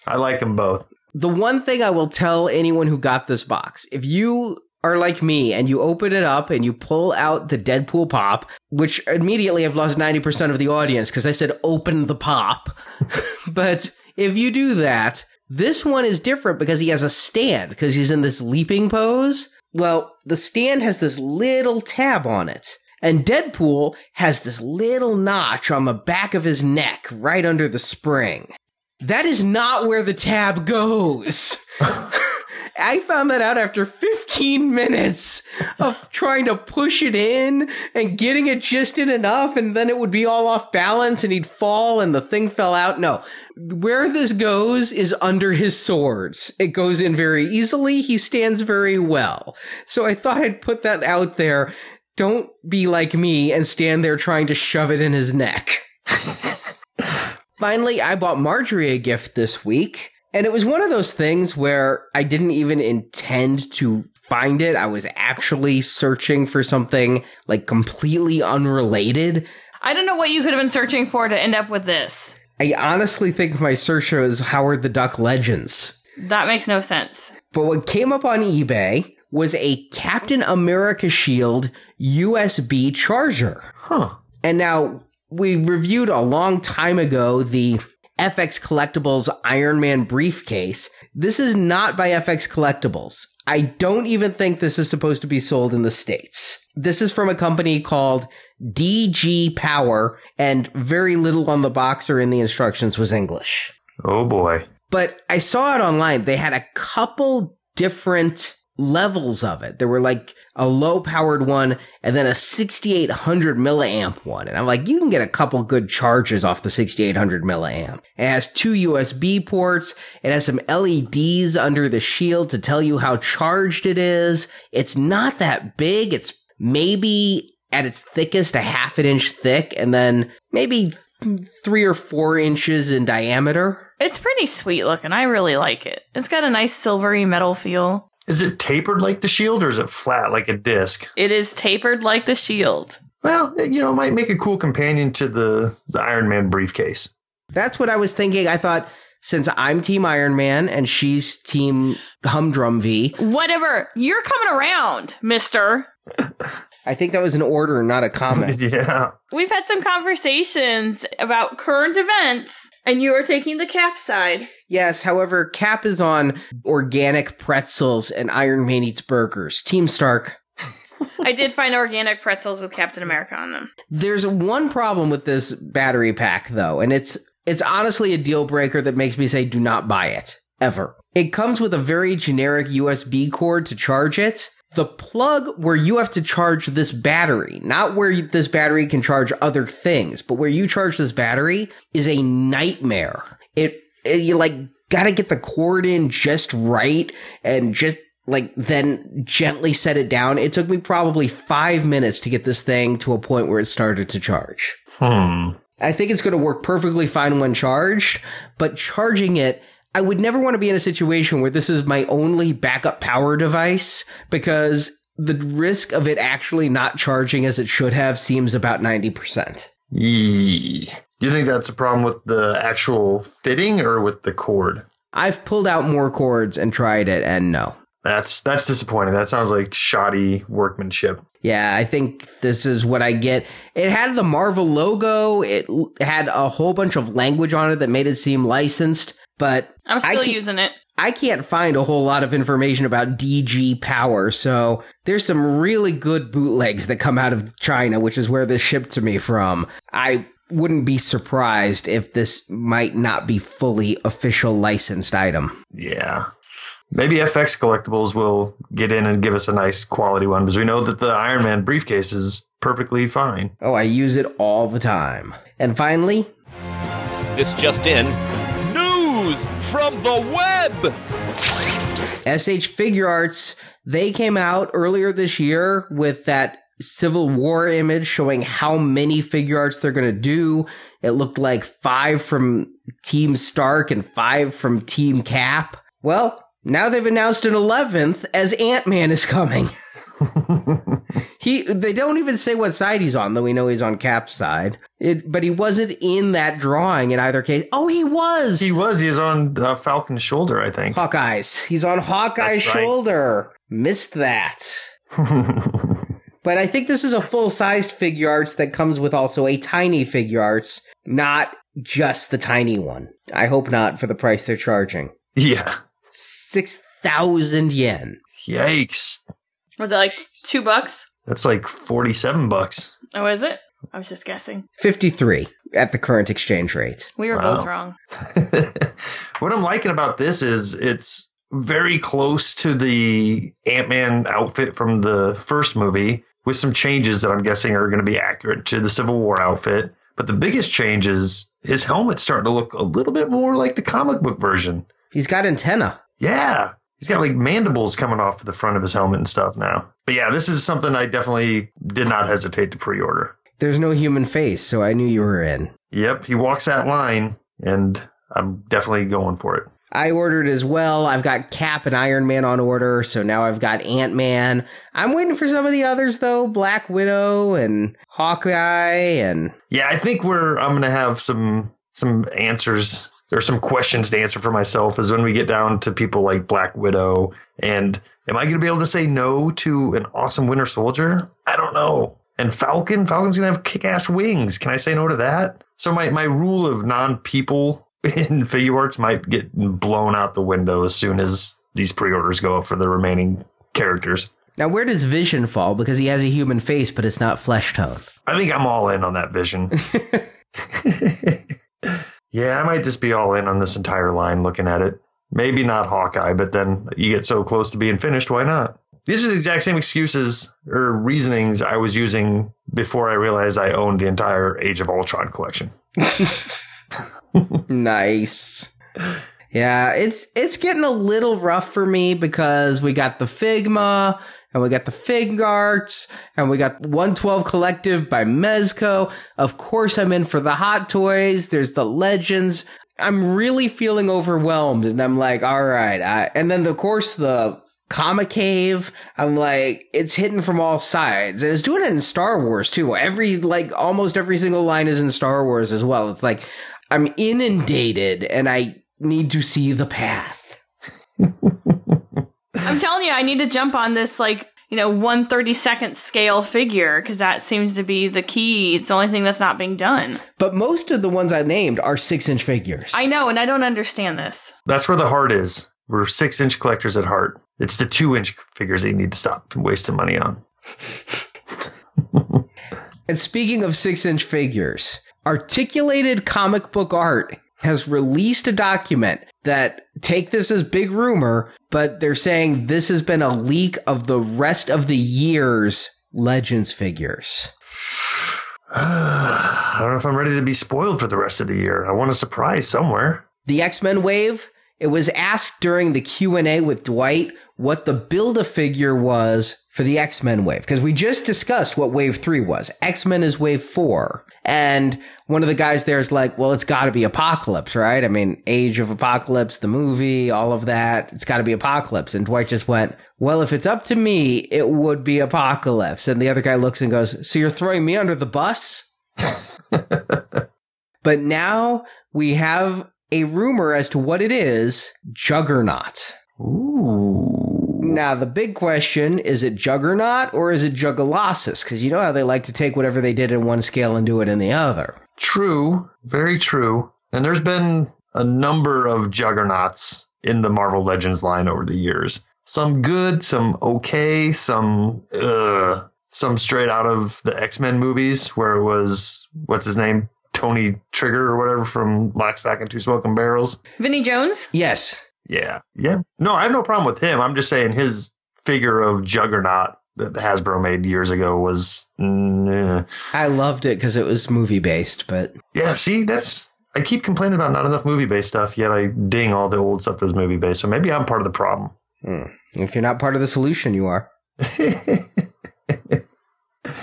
D: I like them both.
C: The one thing I will tell anyone who got this box, if you are like me and you open it up and you pull out the Deadpool pop, which immediately I've lost 90% of the audience because I said open the pop. but if you do that, this one is different because he has a stand because he's in this leaping pose. Well, the stand has this little tab on it. And Deadpool has this little notch on the back of his neck right under the spring. That is not where the tab goes. I found that out after 15 minutes of trying to push it in and getting it just in enough, and then it would be all off balance and he'd fall and the thing fell out. No, where this goes is under his swords. It goes in very easily. He stands very well. So I thought I'd put that out there. Don't be like me and stand there trying to shove it in his neck. Finally, I bought Marjorie a gift this week, and it was one of those things where I didn't even intend to find it. I was actually searching for something like completely unrelated.
B: I don't know what you could have been searching for to end up with this.
C: I honestly think my search was Howard the Duck Legends.
B: That makes no sense.
C: But what came up on eBay was a Captain America Shield USB charger.
D: Huh.
C: And now we reviewed a long time ago the FX Collectibles Iron Man briefcase. This is not by FX Collectibles. I don't even think this is supposed to be sold in the States. This is from a company called DG Power, and very little on the box or in the instructions was English.
D: Oh boy.
C: But I saw it online. They had a couple different levels of it. There were like a low powered one and then a 6800 milliamp one. And I'm like, you can get a couple good charges off the 6800 milliamp. It has two USB ports. It has some LEDs under the shield to tell you how charged it is. It's not that big. It's maybe at its thickest a half an inch thick and then maybe three or four inches in diameter.
B: It's pretty sweet looking. I really like it. It's got a nice silvery metal feel.
D: Is it tapered like the shield or is it flat like a disc?
B: It is tapered like the shield.
D: Well, it, you know, it might make a cool companion to the the Iron Man briefcase.
C: That's what I was thinking. I thought since I'm Team Iron Man and she's Team Humdrum V,
B: Whatever. You're coming around, mister.
C: I think that was an order, not a comment.
D: yeah.
B: We've had some conversations about current events, and you are taking the cap side.
C: yes, however, Cap is on organic pretzels and Iron Man eats burgers. Team Stark.
B: I did find organic pretzels with Captain America on them.
C: There's one problem with this battery pack though, and it's it's honestly a deal breaker that makes me say do not buy it ever. It comes with a very generic USB cord to charge it. The plug where you have to charge this battery, not where you- this battery can charge other things, but where you charge this battery is a nightmare. It, it you like got to get the cord in just right and just like then gently set it down. It took me probably five minutes to get this thing to a point where it started to charge.
D: Hmm.
C: I think it's going to work perfectly fine when charged, but charging it, I would never want to be in a situation where this is my only backup power device because the risk of it actually not charging as it should have seems about 90%.
D: Yee. Do you think that's a problem with the actual fitting or with the cord?
C: I've pulled out more cords and tried it, and no.
D: That's that's disappointing. That sounds like shoddy workmanship.
C: Yeah, I think this is what I get. It had the Marvel logo. It had a whole bunch of language on it that made it seem licensed, but
B: I'm
C: I
B: still
C: can't-
B: using it.
C: I can't find a whole lot of information about DG power. So there's some really good bootlegs that come out of China, which is where this shipped to me from. I wouldn't be surprised if this might not be fully official licensed item.
D: Yeah. Maybe FX Collectibles will get in and give us a nice quality one because we know that the Iron Man briefcase is perfectly fine.
C: Oh, I use it all the time. And finally,
A: This just in. News from the web!
C: SH Figuarts, they came out earlier this year with that Civil War image showing how many Figuarts they're going to do. It looked like five from Team Stark and five from Team Cap. Well, now they've announced an 11th as Ant-Man is coming. he they don't even say what side he's on, though we know he's on Cap's side. It, but he wasn't in that drawing in either case. Oh, he was.
D: He was. He's on uh, Falcon's shoulder, I think.
C: Hawkeye's. He's on Hawkeye's
D: That's right.
C: shoulder. Missed that. But I think this is a full sized Figuarts that comes with also a tiny Figuarts, not just the tiny one. I hope not for the price they're charging.
D: yeah.
C: 6,000 yen.
D: Yikes.
B: Was it like two bucks?
D: That's like 47 bucks.
B: Oh, is it? I was just guessing.
C: 53 at the current exchange rate.
B: We were
D: Wow.
B: both wrong.
D: what I'm liking about this is it's very close to the Ant Man outfit from the first movie, with some changes that I'm guessing are going to be accurate to the Civil War outfit. But the biggest change is his helmet's starting to look a little bit more like the comic book version.
C: He's got antenna.
D: Yeah. He's got like mandibles coming off the front of his helmet and stuff now. But yeah, this is something I definitely did not hesitate to pre order.
C: There's no human face, so I knew you were in.
D: Yep, he walks that line, and I'm definitely going for it.
C: I ordered as well. I've got Cap and Iron Man on order, so now I've got Ant Man. I'm waiting for some of the others though, Black Widow and Hawkeye and
D: Yeah, I think we're I'm gonna have some some answers or some questions to answer for myself is when we get down to people like Black Widow and am I gonna be able to say no to an awesome Winter Soldier? I don't know. And Falcon, Falcon's gonna have kick ass wings. Can I say no to that? So my my rule of non people in Figuarts might get blown out the window as soon as these pre orders go up for the remaining characters.
C: Now, where does Vision fall? Because he has a human face, but it's not flesh tone.
D: I think I'm all in on that vision. yeah, I might just be all in on this entire line looking at it. Maybe not Hawkeye, but then you get so close to being finished, why not? These are the exact same excuses or reasonings I was using before I realized I owned the entire Age of Ultron collection.
C: nice. Yeah, it's it's getting a little rough for me because we got the Figma and we got the Figuarts and we got 112 Collective by Mezco. Of course, I'm in for the Hot Toys. There's the Legends. I'm really feeling overwhelmed, and I'm like, all right. I, and then of course the Comicave. I'm like, it's hidden from all sides. And it's doing it in Star Wars too. Every, like, almost every single line is in Star Wars as well. It's like, I'm inundated and I need to see the path.
B: I'm telling you, I need to jump on this like you know, 132nd scale figure because that seems to be the key. It's the only thing that's not being done.
C: But most of the ones I named are six inch figures.
B: I know, and I don't understand this.
D: That's where the heart is. We're six inch collectors at heart. It's the two inch figures that you need to stop wasting money on.
C: and speaking of six inch figures, articulated comic book art has released a document that take this as big rumor, but they're saying this has been a leak of the rest of the year's Legends figures.
D: I don't know if I'm ready to be spoiled for the rest of the year. I want a surprise somewhere.
C: The X-Men wave, it was asked during the Q&A with Dwight what the Build-A-Figure was for the X-Men wave because we just discussed what wave 3 was. X-Men is wave 4. And one of the guys there is like, well, it's got to be Apocalypse, right? I mean, Age of Apocalypse, the movie, all of that. It's got to be Apocalypse. And Dwight just went, well, if it's up to me, it would be Apocalypse. And the other guy looks and goes, so you're throwing me under the bus? but now we have a rumor as to what it is Juggernaut.
D: Ooh.
C: Now, the big question is it Juggernaut or is it Juggalossus? Because you know how they like to take whatever they did in one scale and do it in the other.
D: True. Very true. And there's been a number of Juggernauts in the Marvel Legends line over the years. Some good, some okay, some uh, some straight out of the X Men movies where it was what's his name Tony Trigger or whatever from Lock, Stock, and Two Smoking Barrels.
B: Vinnie Jones?
C: Yes.
D: Yeah. Yeah. No, I have no problem with him. I'm just saying his figure of Juggernaut that Hasbro made years ago was. Eh.
C: I loved it because it was movie based, but.
D: Yeah, see, that's. I keep complaining about not enough movie based stuff, yet I ding all the old stuff that's movie based. So maybe I'm part of the problem.
C: Hmm. If you're not part of the solution, you are.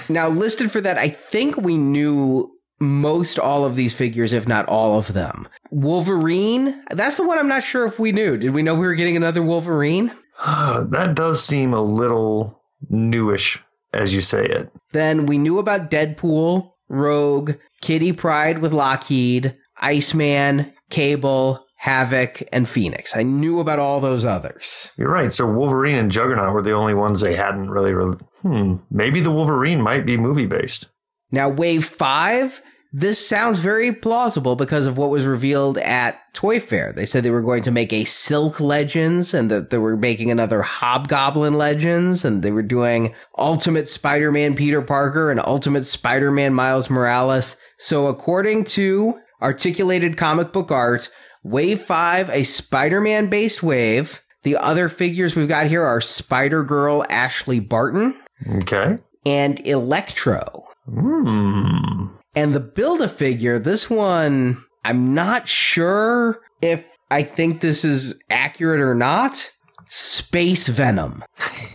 C: now, listed for that, I think we knew most all of these figures, if not all of them. Wolverine, that's the one I'm not sure if we knew. Did we know we were getting another Wolverine?
D: that does seem a little newish as you say it.
C: Then we knew about Deadpool, Rogue, Kitty Pryde with Lockheed, Iceman, Cable, Havoc, and Phoenix. I knew about all those others.
D: You're right. So Wolverine and Juggernaut were the only ones they hadn't really. really hmm. Maybe the Wolverine might be movie based.
C: Now, Wave 5, this sounds very plausible because of what was revealed at Toy Fair. They said they were going to make a Silk Legends and that they were making another Hobgoblin Legends and they were doing Ultimate Spider Man Peter Parker and Ultimate Spider Man Miles Morales. So, according to articulated comic book art, Wave 5, a Spider Man based wave. The other figures we've got here are Spider Girl Ashley Barton.
D: Okay.
C: And Electro.
D: Hmm.
C: And the build a figure, this one, I'm not sure if I think this is accurate or not. Space Venom.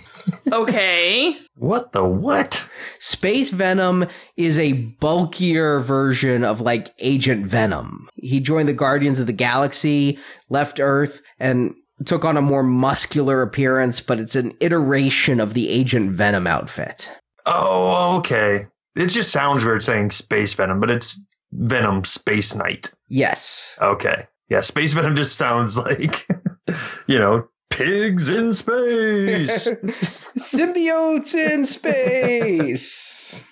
B: okay.
D: What the what?
C: Space Venom is a bulkier version of like Agent Venom. He joined the Guardians of the Galaxy, left Earth, and took on a more muscular appearance, but it's an iteration of the Agent Venom outfit.
D: Oh, okay. It just sounds weird saying Space Venom, but it's Venom Space Knight.
C: Yes.
D: Okay. Yeah, Space Venom just sounds like, you know, pigs in space.
C: Symbiotes in space.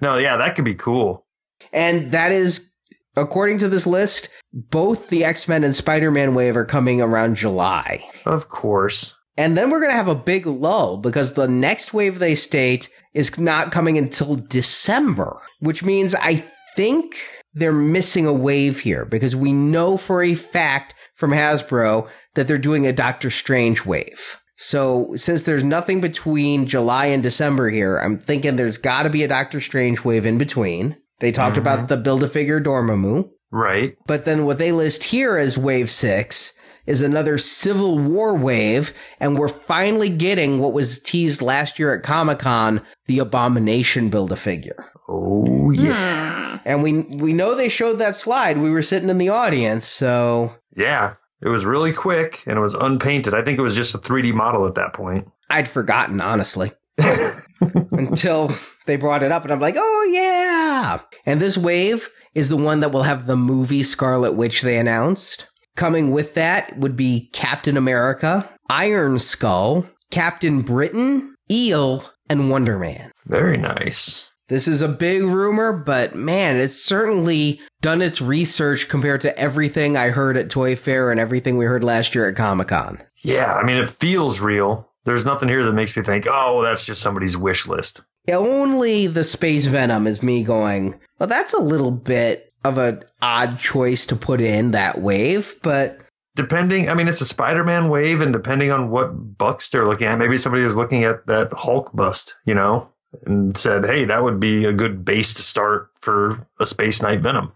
D: no, yeah, that could be cool.
C: And that is, according to this list, both the X Men and Spider Man wave are coming around July.
D: Of course.
C: And then we're going to have a big lull because the next wave they state is not coming until December, which means I think they're missing a wave here because we know for a fact from Hasbro that they're doing a Doctor Strange wave. So since there's nothing between July and December here, I'm thinking there's got to be a Doctor Strange wave in between. They talked mm-hmm. about the Build a Figure Dormammu.
D: Right.
C: But then what they list here as wave six is another Civil War wave, and we're finally getting what was teased last year at Comic Con, the Abomination build a figure.
D: Oh yeah. Hmm.
C: And we we know they showed that slide. We were sitting in the audience, so
D: Yeah. It was really quick and it was unpainted. I think it was just a 3D model at that point.
C: I'd forgotten, honestly. Until they brought it up, and I'm like, oh, yeah. And this wave is the one that will have the movie Scarlet Witch they announced. Coming with that would be Captain America, Iron Skull, Captain Britain, Eel, and Wonder Man.
D: Very nice.
C: This is a big rumor, but man, it's certainly done its research compared to everything I heard at Toy Fair and everything we heard last year at Comic Con.
D: Yeah, I mean, it feels real. There's nothing here that makes me think, oh, that's just somebody's wish list.
C: Only the Space Venom is me going, well, that's a little bit of an odd choice to put in that wave, but
D: Depending, I mean, it's a Spider Man wave, and depending on what bucks they're looking at, maybe somebody was looking at that Hulk bust, you know, and said, hey, that would be a good base to start for a Space Knight Venom.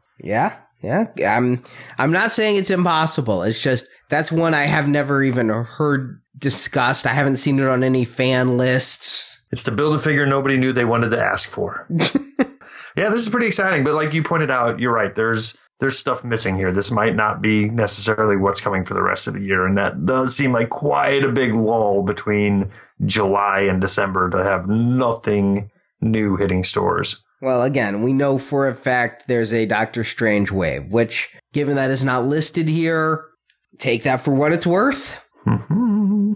C: yeah, yeah. I'm I'm not saying it's impossible. It's just that's one I have never even heard discussed. I haven't seen it on any fan lists.
D: It's to build a figure nobody knew they wanted to ask for. yeah, this is pretty exciting. But like you pointed out, you're right. There's there's stuff missing here. This might not be necessarily what's coming for the rest of the year, and that does seem like quite a big lull between July and December to have nothing new hitting stores.
C: Well, again, we know for a fact there's a Doctor Strange wave, which, given that is not listed here, take that for what it's worth.
D: Mhm.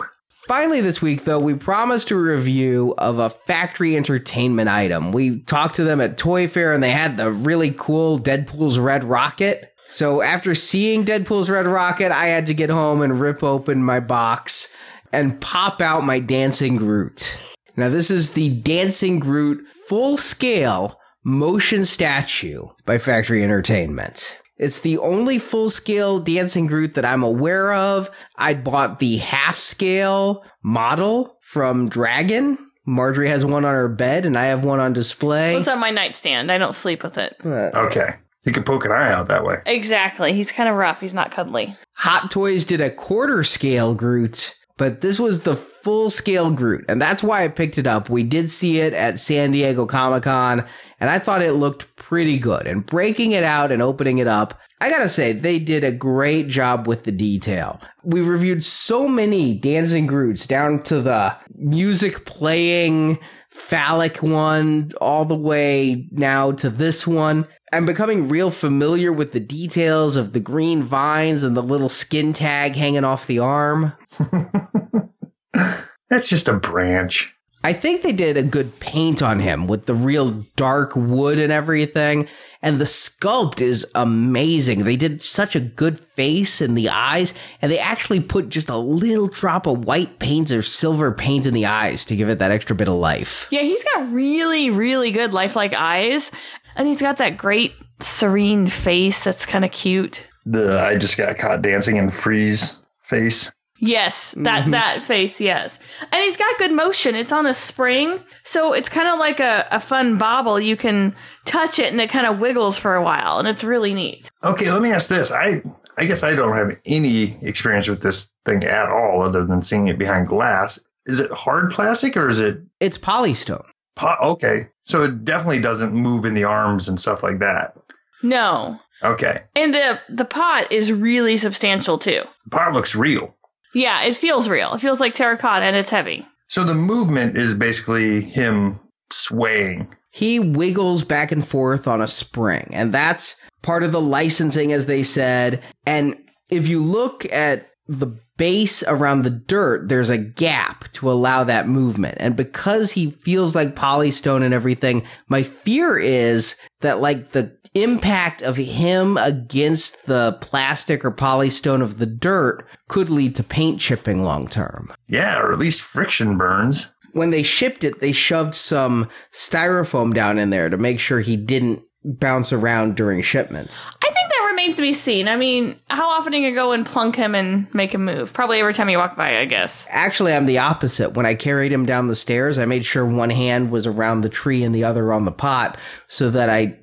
C: Finally, this week, though, we promised a review of a factory entertainment item. We talked to them at Toy Fair and they had the really cool Deadpool's Red Rocket. So, after seeing Deadpool's Red Rocket, I had to get home and rip open my box and pop out my Dancing Groot. Now, this is the Dancing Groot full scale motion statue by Factory Entertainment. It's the only full scale Dancing Groot that I'm aware of. I bought the half scale model from Dragon. Marjorie has one on her bed, and I have one on display.
B: It's on my nightstand. I don't sleep with it.
C: Uh,
D: Okay. He could poke an eye out that way.
B: Exactly. He's kind of rough. He's not cuddly.
C: Hot Toys did a quarter scale Groot, but this was the full scale Groot, and that's why I picked it up. We did see it at San Diego Comic Con, and I thought it looked pretty good. And breaking it out and opening it up, I gotta say, they did a great job with the detail. We reviewed so many Dancing Groots down to the music playing phallic one, all the way now to this one. I'm becoming real familiar with the details of the green vines and the little skin tag hanging off the arm.
D: That's just a branch.
C: I think they did a good paint on him with the real dark wood and everything. And the sculpt is amazing. They did such a good face and the eyes, and they actually put just a little drop of white paint or silver paint in the eyes to give it that extra bit of life.
B: Yeah, he's got really, really good lifelike eyes. And he's got that great serene face that's kind of cute.
D: The I just got caught dancing in freeze face.
B: Yes, that mm-hmm. that face, yes. And he's got good motion. It's on a spring, so it's kind of like a, a fun bobble. You can touch it and it kind of wiggles for a while, and it's really neat.
D: Okay, let me ask this. I I guess I don't have any experience with this thing at all, other than seeing it behind glass. Is it hard plastic or is it?
C: It's polystone.
D: Po- okay, so it definitely doesn't move in the arms and stuff like that.
B: No.
D: Okay,
B: And the the pot is really substantial too.
D: the part looks real.
B: Yeah, it feels real. It feels like terracotta and it's heavy.
D: So the movement is basically him swaying.
C: he wiggles back and forth on a spring and that's part of the licensing as they said and if you look at the base around the dirt there's a gap to allow that movement and because he feels like polystone and everything my fear is that like the impact of him against the plastic or polystone of the dirt could lead to paint chipping long term
D: Yeah, or at least friction burns.
C: when they shipped it, they shoved some styrofoam down in there to make sure he didn't bounce around during shipment.
B: I think that remains to be seen. I mean, how often are you gonna go and plunk him and make him move? Probably every time you walk by, I guess.
C: Actually, I'm the opposite. When I carried him down the stairs, I made sure one hand was around the tree and the other on the pot so that I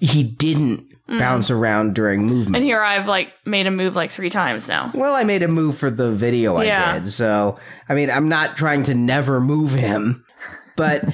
C: he didn't mm. bounce around during movement.
B: And here I've like made a move like three times now.
C: well, I made a move for the video I
B: Yeah.
C: did. So, I mean, I'm not trying to never move him, but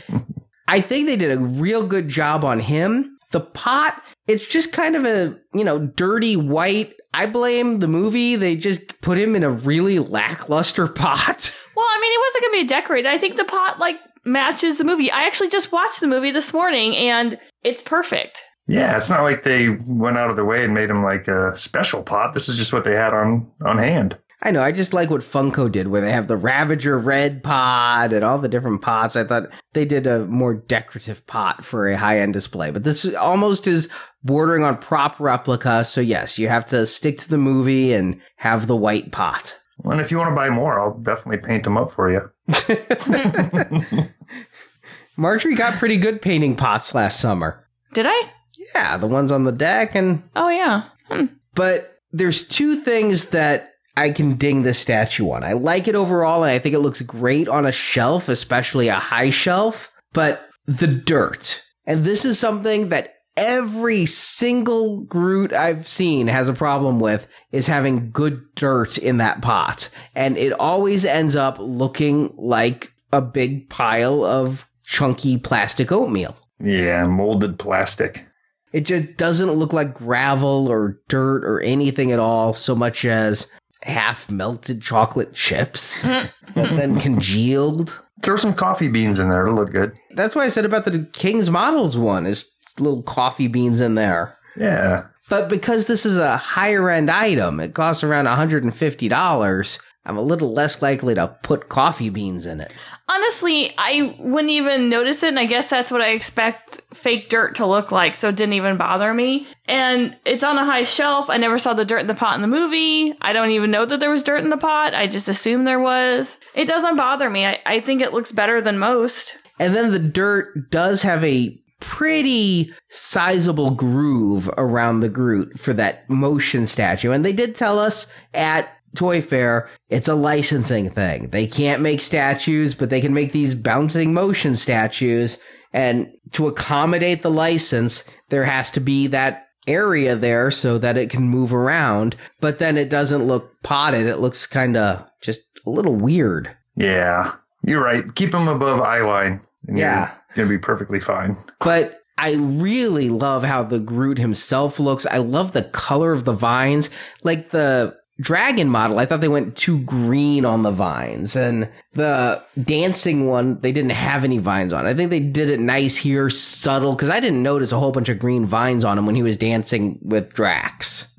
C: I think they did a real good job on him. The pot, it's just kind of a, you know, dirty white. I blame the movie. They just put him in a really lackluster pot.
B: Well, I mean, it wasn't going to be decorated. I think the pot like matches the movie. I actually just watched the movie this morning and it's perfect.
D: Yeah, it's not like they went out of their way and made him like a special pot. This is just what they had on on hand.
C: I know. I just like what Funko did, where they have the Ravager red pot and all the different pots. I thought they did a more decorative pot for a high end display, but this almost is bordering on prop replica. So yes, you have to stick to the movie and have the white pot.
D: And if you want to buy more, I'll definitely paint them up for you.
C: Marjorie got pretty good painting pots last summer.
B: Did I?
C: Yeah, the ones on the deck and
B: Oh, yeah. Hmm.
C: but there's two things that I can ding this statue on. I like it overall and I think it looks great on a shelf, especially a high shelf, but the dirt. And this is something that every single Groot I've seen has a problem with is having good dirt in that pot. And it always ends up looking like a big pile of chunky plastic oatmeal.
D: Yeah, molded plastic.
C: It just doesn't look like gravel or dirt or anything at all, so much as half melted chocolate chips that then congealed.
D: Throw some coffee beans in there; it'll look good.
C: That's why I said about the King's Models one is little coffee beans in there.
D: Yeah,
C: But because this is a higher end item, it costs around $150. I'm a little less likely to put coffee beans in it.
B: Honestly, I wouldn't even notice it, and I guess that's what I expect fake dirt to look like, so it didn't even bother me. And it's on a high shelf. I never saw the dirt in the pot in the movie. I don't even know that there was dirt in the pot. I just assumed there was. It doesn't bother me. I, I think it looks better than most.
C: And then the dirt does have a pretty sizable groove around the Groot for that motion statue. And they did tell us at Toy Fair, it's a licensing thing. They can't make statues, but they can make these bouncing motion statues. And to accommodate the license, there has to be that area there so that it can move around. But then it doesn't look potted. It looks kind of just a little weird.
D: yeah, you're right. Keep them above eye line. and
C: Yeah.
D: you're gonna be perfectly fine.
C: But I really love how the Groot himself looks. I love the color of the vines. Like the dragon model, I thought they went too green on the vines. And the dancing one, they didn't have any vines on. I think they did it nice here, subtle, because I didn't notice a whole bunch of green vines on him when he was dancing with Drax.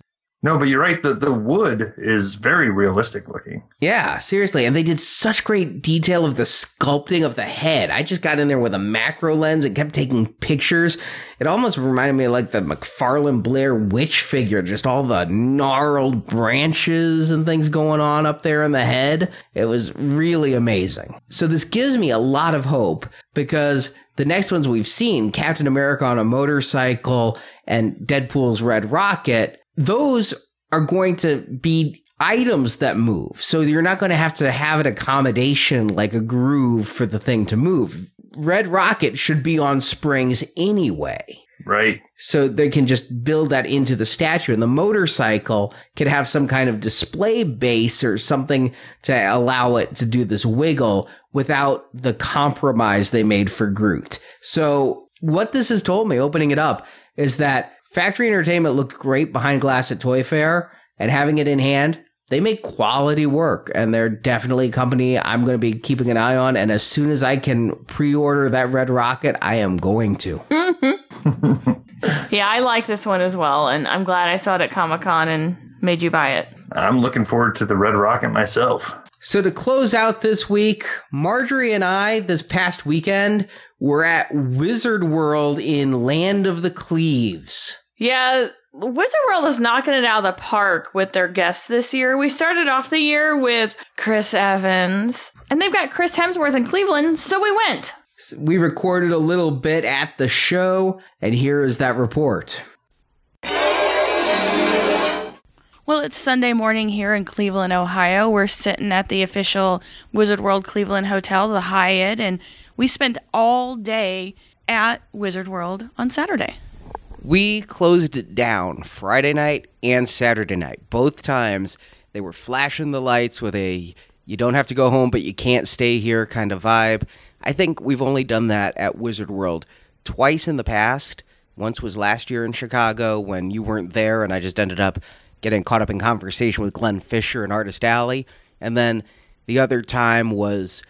D: No, but you're right. The the wood is very realistic looking.
C: Yeah, seriously. And they did such great detail of the sculpting of the head. I just got in there with a macro lens and kept taking pictures. It almost reminded me of like the McFarlane Blair witch figure, just all the gnarled branches and things going on up there in the head. It was really amazing. So this gives me a lot of hope because the next ones we've seen, Captain America on a motorcycle and Deadpool's Red Rocket, those are going to be items that move. So you're not going to have to have an accommodation like a groove for the thing to move. Red Rocket should be on springs anyway.
D: Right.
C: So they can just build that into the statue. And the motorcycle can have some kind of display base or something to allow it to do this wiggle without the compromise they made for Groot. So what this has told me, opening it up, is that Factory Entertainment looked great behind glass at Toy Fair and having it in hand. They make quality work and they're definitely a company I'm going to be keeping an eye on. And as soon as I can pre order that Red Rocket, I am going to.
B: Yeah, I like this one as well, and I'm glad I saw it at Comic Con and made you buy it.
D: I'm looking forward to the Red Rocket myself.
C: So to close out this week, Marjorie and I this past weekend were at Wizard World in Land of the Cleaves.
B: Yeah, Wizard World is knocking it out of the park with their guests this year. We started off the year with Chris Evans, and they've got Chris Hemsworth in Cleveland, so we went.
C: We recorded a little bit at the show, and here is that report.
B: Well, it's Sunday morning here in Cleveland, Ohio. We're sitting at the official Wizard World Cleveland Hotel, the Hyatt, and we spent all day at Wizard World on Saturday.
C: We closed it down Friday night and Saturday night. Both times they were flashing the lights with a you don't have to go home, but you can't stay here kind of vibe. I think we've only done that at Wizard World twice in the past. Once was last year in Chicago when you weren't there, and I just ended up getting caught up in conversation with Glenn Fisher and Artist Alley. And then the other time was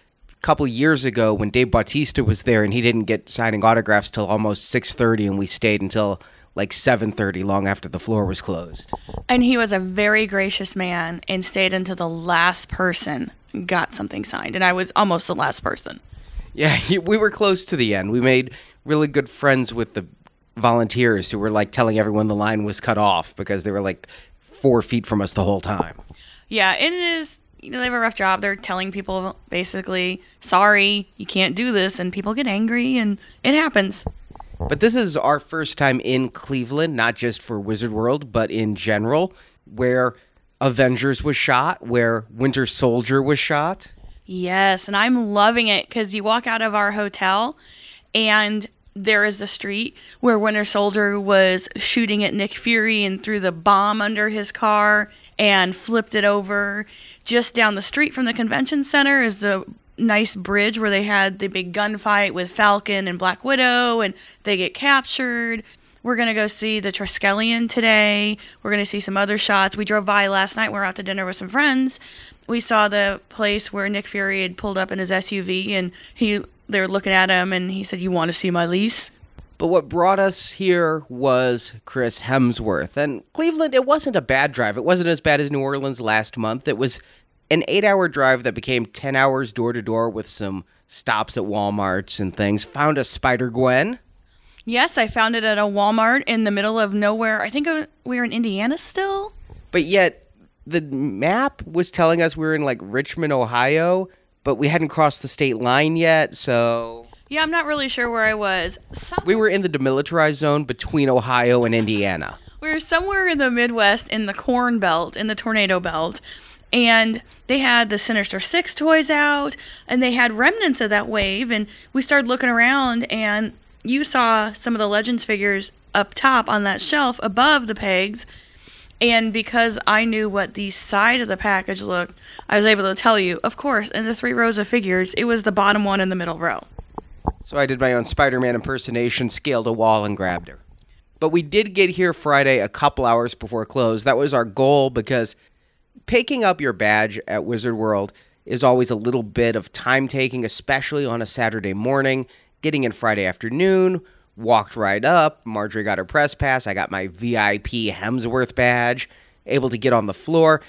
C: couple years ago when Dave Bautista was there and he didn't get signing autographs till almost 6:30 and we stayed until like 7:30 long after the floor was closed.
B: And he was a very gracious man and stayed until the last person got something signed. And I was almost the last person.
C: Yeah, he, we were close to the end. We made really good friends with the volunteers who were like telling everyone the line was cut off because they were like four feet from us the whole time.
B: Yeah, it is. You know, they have a rough job. They're telling people basically, sorry, you can't do this. And people get angry, and it happens.
C: But this is our first time in Cleveland, not just for Wizard World, but in general, where Avengers was shot, where Winter Soldier was shot.
B: Yes, and I'm loving it because you walk out of our hotel and there is the street where Winter Soldier was shooting at Nick Fury and threw the bomb under his car and flipped it over. Just down the street from the convention center is the nice bridge where they had the big gunfight with Falcon and Black Widow and they get captured. We're going to go see the Triskelion today. We're going to see some other shots. We drove by last night. We are out to dinner with some friends. We saw the place where Nick Fury had pulled up in his SUV and he they were looking at him and he said, "You want to see my lease?"
C: But what brought us here was Chris Hemsworth. And Cleveland, it wasn't a bad drive. It wasn't as bad as New Orleans last month. It was an eight hour drive that became 10 hours door to door with some stops at Walmarts and things. Found a Spider Gwen.
B: Yes, I found it at a Walmart in the middle of nowhere. I think we were in Indiana still.
C: But yet, the map was telling us we were in like Richmond, Ohio, but we hadn't crossed the state line yet, so.
B: Yeah, I'm not really sure where I was.
C: We were in the demilitarized zone between Ohio and Indiana.
B: We were somewhere in the Midwest in the Corn Belt, in the Tornado Belt and they had the Sinister Six toys out, and they had remnants of that wave. And we started looking around, and you saw some of the Legends figures up top on that shelf above the pegs. And because I knew what the side of the package looked, I was able to tell you, of course, in the three rows of figures, it was the bottom one in the middle row.
C: So I did my own Spider Man impersonation, scaled a wall, and grabbed her. But we did get here Friday a couple hours before close. That was our goal because picking up your badge at Wizard World is always a little bit of time taking, especially on a Saturday morning. Getting in Friday afternoon, walked right up. Marjorie got her press pass. I got my VIP Hemsworth badge, able to get on the floor.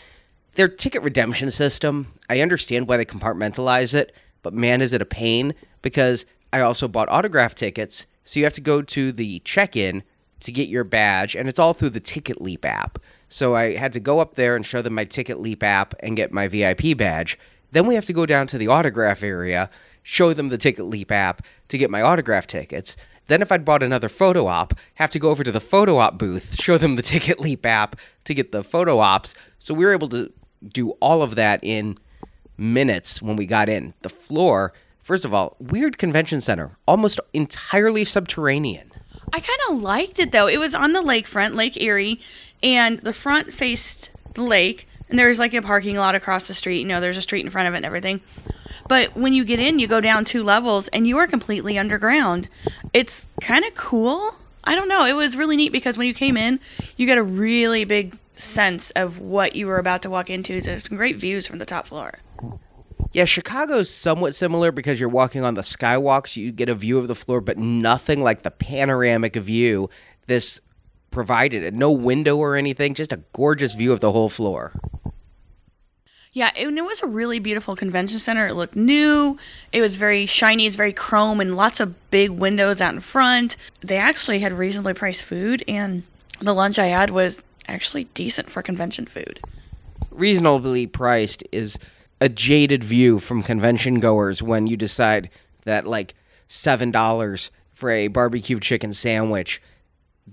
C: Their ticket redemption system, I understand why they compartmentalize it, but man, is it a pain because I also bought autograph tickets. So you have to go to the check in to get your badge, and it's all through the TicketLeap app. So I had to go up there and show them my TicketLeap app and get my VIP badge. Then we have to go down to the autograph area, show them the TicketLeap app to get my autograph tickets. Then if I'd bought another photo op, have to go over to the photo op booth, show them the TicketLeap app to get the photo ops. So we were able to do all of that in minutes when we got in. The floor, first of all, weird convention center, almost entirely subterranean.
B: I kind of liked it though. It was on the lakefront, Lake Erie, and the front faced the lake, and there's like a parking lot across the street. You know, there's a street in front of it and everything. But when you get in, you go down two levels and you are completely underground. It's kind of cool. I don't know. It was really neat because when you came in, you get a really big sense of what you were about to walk into. There's some great views from the top floor.
C: Yeah, Chicago's somewhat similar because you're walking on the skywalk, so you get a view of the floor, but nothing like the panoramic view this provided. No window or anything, just a gorgeous view of the whole floor.
B: Yeah, and it was a really beautiful convention center. It looked new. It was very shiny. It's very chrome and lots of big windows out in front. They actually had reasonably priced food, and the lunch I had was actually decent for convention food.
C: Reasonably priced is a jaded view from convention goers when you decide that like seven dollars for a barbecue chicken sandwich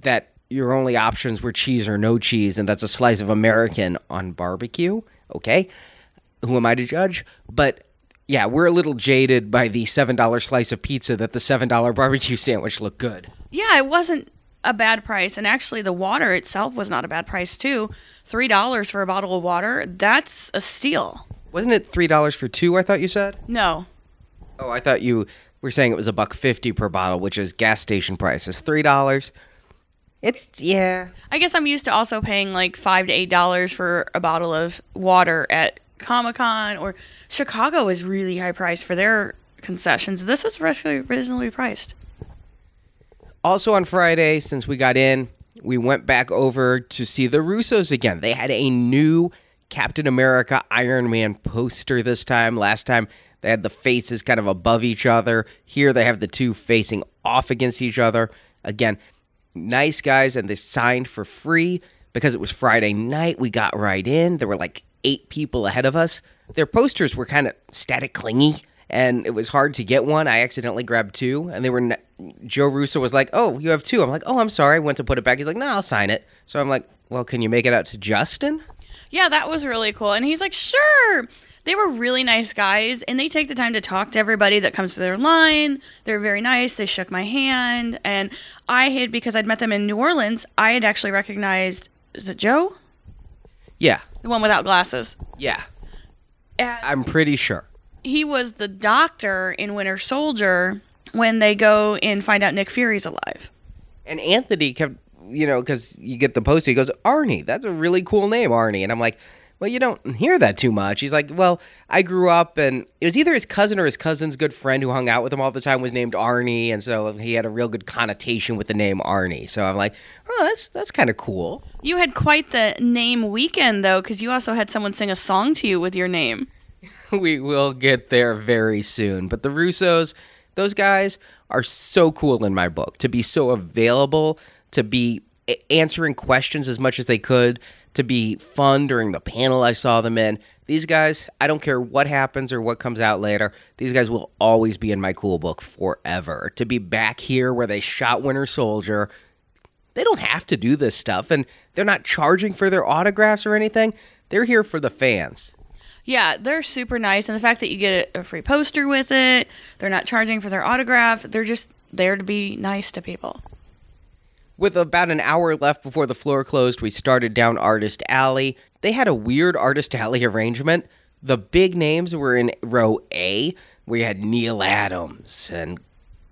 C: that your only options were cheese or no cheese and that's a slice of american on barbecue? Okay. Who am i to judge? But yeah we're a little jaded by the seven dollar slice of pizza that the seven dollar barbecue sandwich looked good.
B: Yeah it wasn't a bad price and actually the water itself was not a bad price too. Three dollars for a bottle of water that's a steal
C: wasn't it three dollars for two? I thought you said.
B: No.
C: Oh, I thought you were saying it was a buck fifty per bottle, which is gas station prices. Three dollars. It's yeah.
B: I guess I'm used to also paying like five to eight dollars for a bottle of water at Comic Con or Chicago is really high priced for their concessions. This was reasonably priced.
C: Also on Friday, since we got in, we went back over to see the Russos again. They had a new Captain America Iron Man poster this time. Last time they had the faces kind of above each other. Here they have the two facing off against each other. Again, nice guys, and they signed for free because it was Friday night. We got right in. There were like eight people ahead of us. Their posters were kind of static clingy, and it was hard to get one. I accidentally grabbed two, and they were. Joe Russo was like, "Oh, you have two. I'm like, "Oh, I'm sorry." I went to put it back. He's like, "No, I'll sign it." So I'm like, "Well, can you make it out to Justin?"
B: Yeah, that was really cool. And he's like, sure. They were really nice guys, and they take the time to talk to everybody that comes to their line. They're very nice. They shook my hand, and I had because I'd met them in New Orleans. I had actually recognized is it Joe,
C: Yeah,
B: the one without glasses?
C: yeah.
B: And
C: I'm pretty sure.
B: he was the doctor in Winter Soldier when they go and find out Nick Fury's alive.
C: And Anthony kept, you know, because you get the post, he goes, Arnie, that's a really cool name, Arnie. And I'm like, well, you don't hear that too much. He's like, well, I grew up and it was either his cousin or his cousin's good friend who hung out with him all the time was named Arnie. And so he had a real good connotation with the name Arnie. So I'm like, oh, that's, that's kind of cool.
B: You had quite the name weekend though, because you also had someone sing a song to you with your name.
C: we will get there very soon. But the Russos, those guys are so cool in my book to be so available, to be answering questions as much as they could, to be fun during the panel I saw them in. These guys, I don't care what happens or what comes out later, these guys will always be in my cool book forever. To be back here where they shot Winter Soldier, they don't have to do this stuff and they're not charging for their autographs or anything. They're here for the fans.
B: Yeah, they're super nice, and the fact that you get a free poster with it, they're not charging for their autograph. They're just there to be nice to people.
C: With about an hour left before the floor closed, we started down Artist Alley. They had a weird Artist Alley arrangement. The big names were in row A, We had Neal Adams and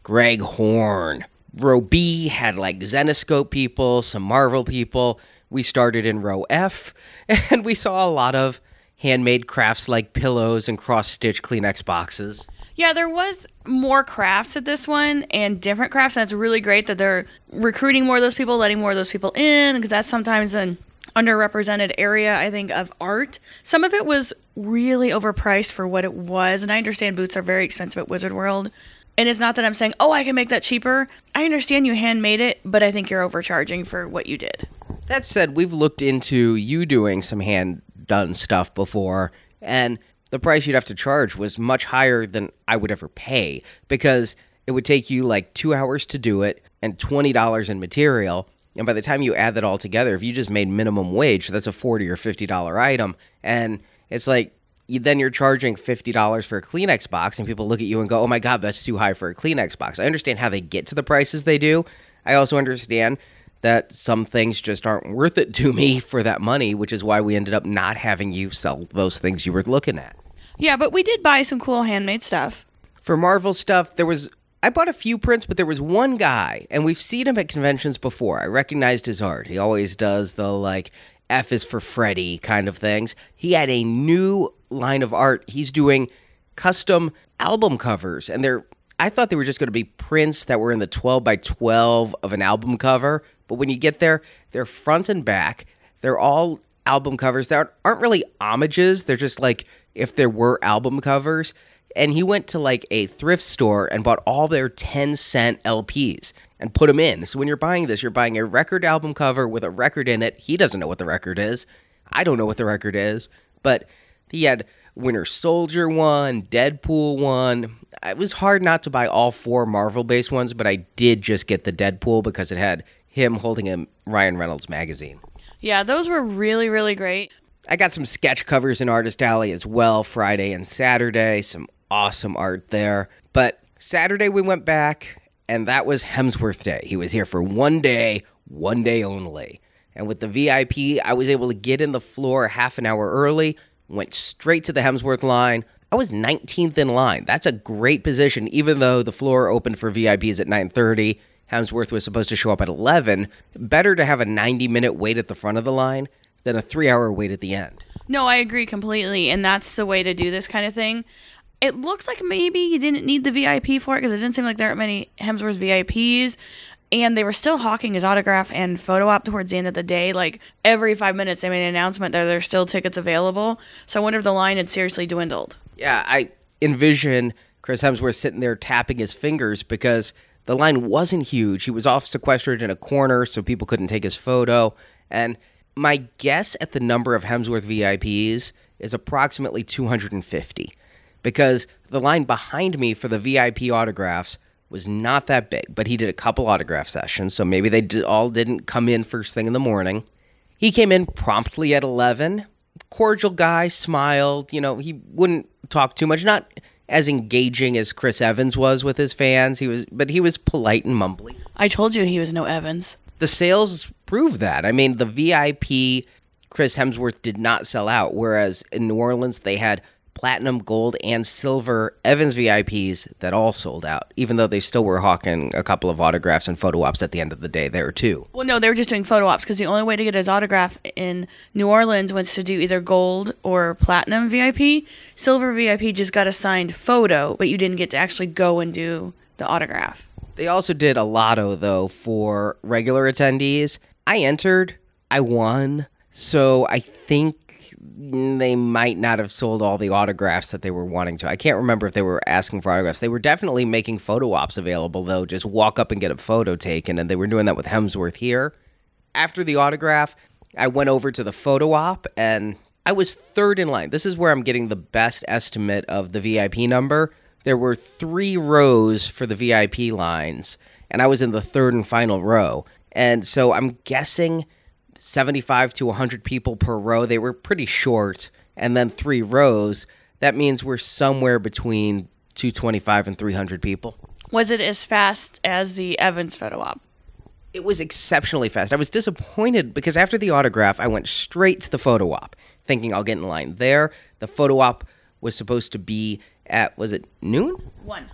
C: Greg Horn. Row B had like Zenescope people, some Marvel people. We started in row F, and we saw a lot of handmade crafts like pillows and cross stitch Kleenex boxes.
B: Yeah, there was more crafts at this one and different crafts, and it's really great that they're recruiting more of those people, letting more of those people in, because that's sometimes an underrepresented area, I think, of art. Some of it was really overpriced for what it was, and I understand boots are very expensive at Wizard World. And it's not that I'm saying, oh, I can make that cheaper. I understand you handmade it, but I think you're overcharging for what you did.
C: That said, we've looked into you doing some hand done stuff before, and the price you'd have to charge was much higher than I would ever pay because it would take you like two hours to do it and $20 in material. And by the time you add that all together, if you just made minimum wage, that's a 40 or $50 item. And it's like, then you're charging $50 for a Kleenex box, and people look at you and go, oh my God, that's too high for a Kleenex box. I understand how they get to the prices they do. I also understand that some things just aren't worth it to me for that money, which is why we ended up not having you sell those things you were looking at.
B: Yeah, but we did buy some cool handmade stuff.
C: For Marvel stuff, there was I bought a few prints, but there was one guy, and we've seen him at conventions before. I recognized his art. He always does the like F is for Freddy kind of things. He had a new line of art. He's doing custom album covers, and they're I thought they were just going to be prints that were in the 12 by 12 of an album cover, but when you get there, they're front and back. They're all album covers that aren't really homages. They're just like if there were album covers. And he went to like a thrift store and bought all their 10 cent LPs and put them in. So when you're buying this, you're buying a record album cover with a record in it. He doesn't know what the record is. I don't know what the record is. But he had Winter Soldier one, Deadpool one. It was hard not to buy all four Marvel based ones, but I did just get the Deadpool because it had him holding a Ryan Reynolds magazine.
B: Yeah, those were really, really great.
C: I got some sketch covers in Artist Alley as well, Friday and Saturday. Some awesome art there. But Saturday we went back, and that was Hemsworth Day. He was here for one day, one day only. And with the VIP, I was able to get in the floor half an hour early, went straight to the Hemsworth line. I was 19th in line. That's a great position, even though the floor opened for VIPs at 9:30 Hemsworth was supposed to show up at 11, better to have a 90 minute wait at the front of the line than a three hour wait at the end.
B: No, I agree completely, and that's the way to do this kind of thing. It looks like maybe you didn't need the VIP for it because it didn't seem like there were many Hemsworth VIPs, and they were still hawking his autograph and photo op towards the end of the day. Like every five minutes, they made an announcement that there's still tickets available. So I wonder if the line had seriously dwindled.
C: Yeah, I envision Chris Hemsworth sitting there tapping his fingers because the line wasn't huge. He was off sequestered in a corner so people couldn't take his photo. And my guess at the number of Hemsworth VIPs is approximately 250 because the line behind me for the VIP autographs was not that big, but he did a couple autograph sessions, so maybe they all didn't come in first thing in the morning. He came in promptly at 11. Cordial guy, smiled, you know, he wouldn't talk too much, not as engaging as Chris Evans was with his fans. He was but he was polite and mumbly.
B: I told you he was no Evans.
C: The sales prove that. I mean, the VIP Chris Hemsworth did not sell out, whereas in New Orleans they had platinum, gold, and silver Evans VIPs that all sold out, even though they still were hawking a couple of autographs and photo ops at the end of the day there too.
B: Well, no, they were just doing photo ops because the only way to get his autograph in New Orleans was to do either gold or platinum VIP. Silver VIP just got a signed photo, but you didn't get to actually go and do the autograph.
C: They also did a lotto though for regular attendees. I entered, I won. So I think they might not have sold all the autographs that they were wanting to. I can't remember if they were asking for autographs. They were definitely making photo ops available though. Just walk up and get a photo taken and they were doing that with Hemsworth here. After the autograph, I went over to the photo op and I was third in line. This is where I'm getting the best estimate of the VIP number. There were 3 rows for the VIP lines and I was in the third and final row. And so I'm guessing 75 to 100 people per row. They were pretty short. And then three rows. That means we're somewhere between 225 and 300 people.
B: Was it as fast as the Evans photo op?
C: It was exceptionally fast. I was disappointed because after the autograph, I went straight to the photo op, thinking I'll get in line there. The photo op was supposed to be at was it noon?
B: One.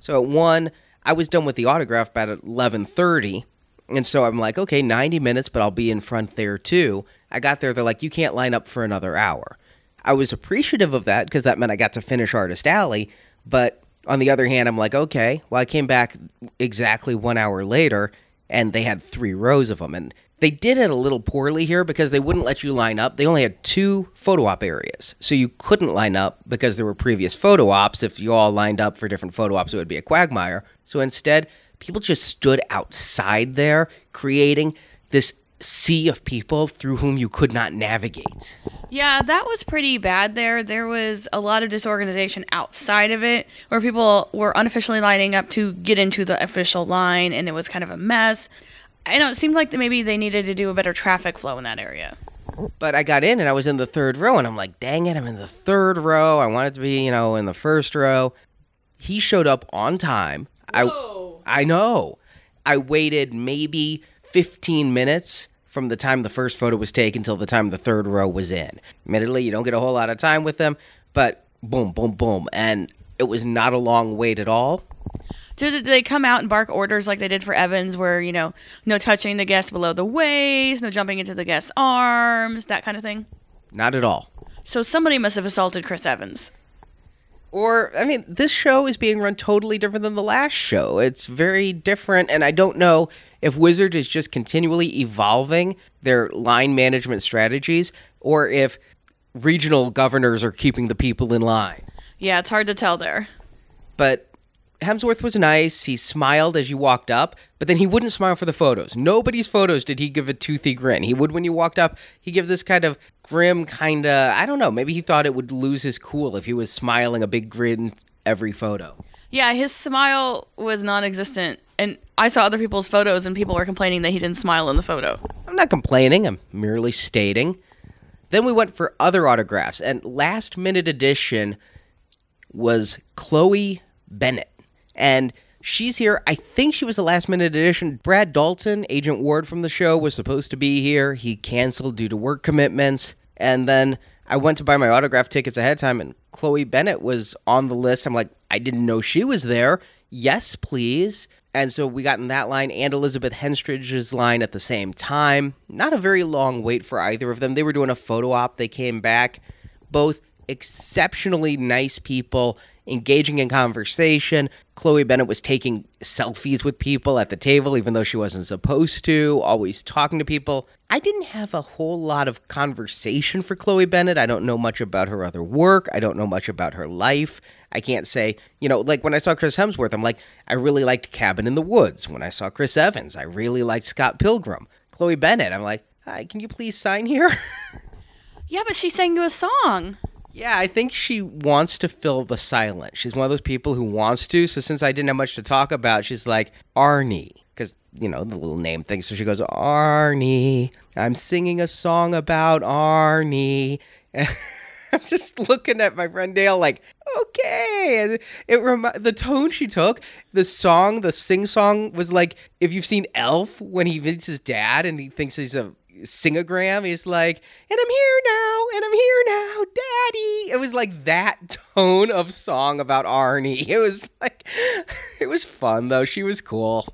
C: So at one, I was done with the autograph about eleven thirty, and so I'm like, okay, ninety minutes, but I'll be in front there too. I got there, they're like, you can't line up for another hour. I was appreciative of that because that meant I got to finish Artist Alley, but on the other hand, I'm like, okay, well, I came back exactly one hour later, and they had three rows of them, and they did it a little poorly here because they wouldn't let you line up. They only had two photo op areas. So you couldn't line up because there were previous photo ops. If you all lined up for different photo ops, it would be a quagmire. So instead, people just stood outside there, creating this sea of people through whom you could not navigate.
B: Yeah, that was pretty bad there. There was a lot of disorganization outside of it where people were unofficially lining up to get into the official line and it was kind of a mess. I know it seemed like that maybe they needed to do a better traffic flow in that area.
C: But I got in and I was in the third row, and I'm like, dang it, I'm in the third row. I wanted to be, you know, in the first row. He showed up on time.
B: Whoa.
C: I I know. I waited maybe 15 minutes from the time the first photo was taken till the time the third row was in. Admittedly, you don't get a whole lot of time with them, but boom, boom, boom. And it was not a long wait at all.
B: So did they come out and bark orders like they did for Evans, where you know, no touching the guest below the waist, no jumping into the guest's arms, that kind of thing?
C: Not at all.
B: So somebody must have assaulted Chris Evans.
C: Or, I mean, this show is being run totally different than the last show. It's very different, and I don't know if Wizard is just continually evolving their line management strategies or if regional governors are keeping the people in line.
B: Yeah, it's hard to tell there.
C: But Hemsworth was nice. He smiled as you walked up, but then he wouldn't smile for the photos. Nobody's photos did he give a toothy grin. He would when you walked up. He give this kind of grim, kind of I don't know. Maybe he thought it would lose his cool if he was smiling a big grin every photo.
B: Yeah, his smile was non-existent, and I saw other people's photos, and people were complaining that he didn't smile in the photo.
C: I'm not complaining. I'm merely stating. Then we went for other autographs, and last minute addition was Chloe Bennet. And she's here. I think she was the last minute addition. Brett Dalton, Agent Ward from the show, was supposed to be here. He canceled due to work commitments. And then I went to buy my autograph tickets ahead of time, and Chloe Bennet was on the list. I'm like, I didn't know she was there. Yes, please. And so we got in that line and Elizabeth Henstridge's line at the same time. Not a very long wait for either of them. They were doing a photo op. They came back. Both exceptionally nice people, engaging in conversation. Chloe Bennet was taking selfies with people at the table, even though she wasn't supposed to, always talking to people. I didn't have a whole lot of conversation for Chloe Bennet. I don't know much about her other work. I don't know much about her life. I can't say, you know, like when I saw Chris Hemsworth, I'm like, I really liked Cabin in the Woods. When I saw Chris Evans, I really liked Scott Pilgrim. Chloe Bennet, I'm like, hi, can you please sign here?
B: Yeah, but she sang you a song.
C: Yeah, I think she wants to fill the silence. She's one of those people who wants to. So since I didn't have much to talk about, she's like Arnie, because you know the little name thing. So she goes Arnie. I'm singing a song about Arnie. I'm just looking at my friend Dale like, okay. And it remi- the tone she took, the song, the sing song was like if you've seen Elf when he meets his dad and he thinks he's a singogram. He's like, and I'm here now, and I'm here now, daddy. It was like that tone of song about Arnie. It was like, it was fun though. She was cool.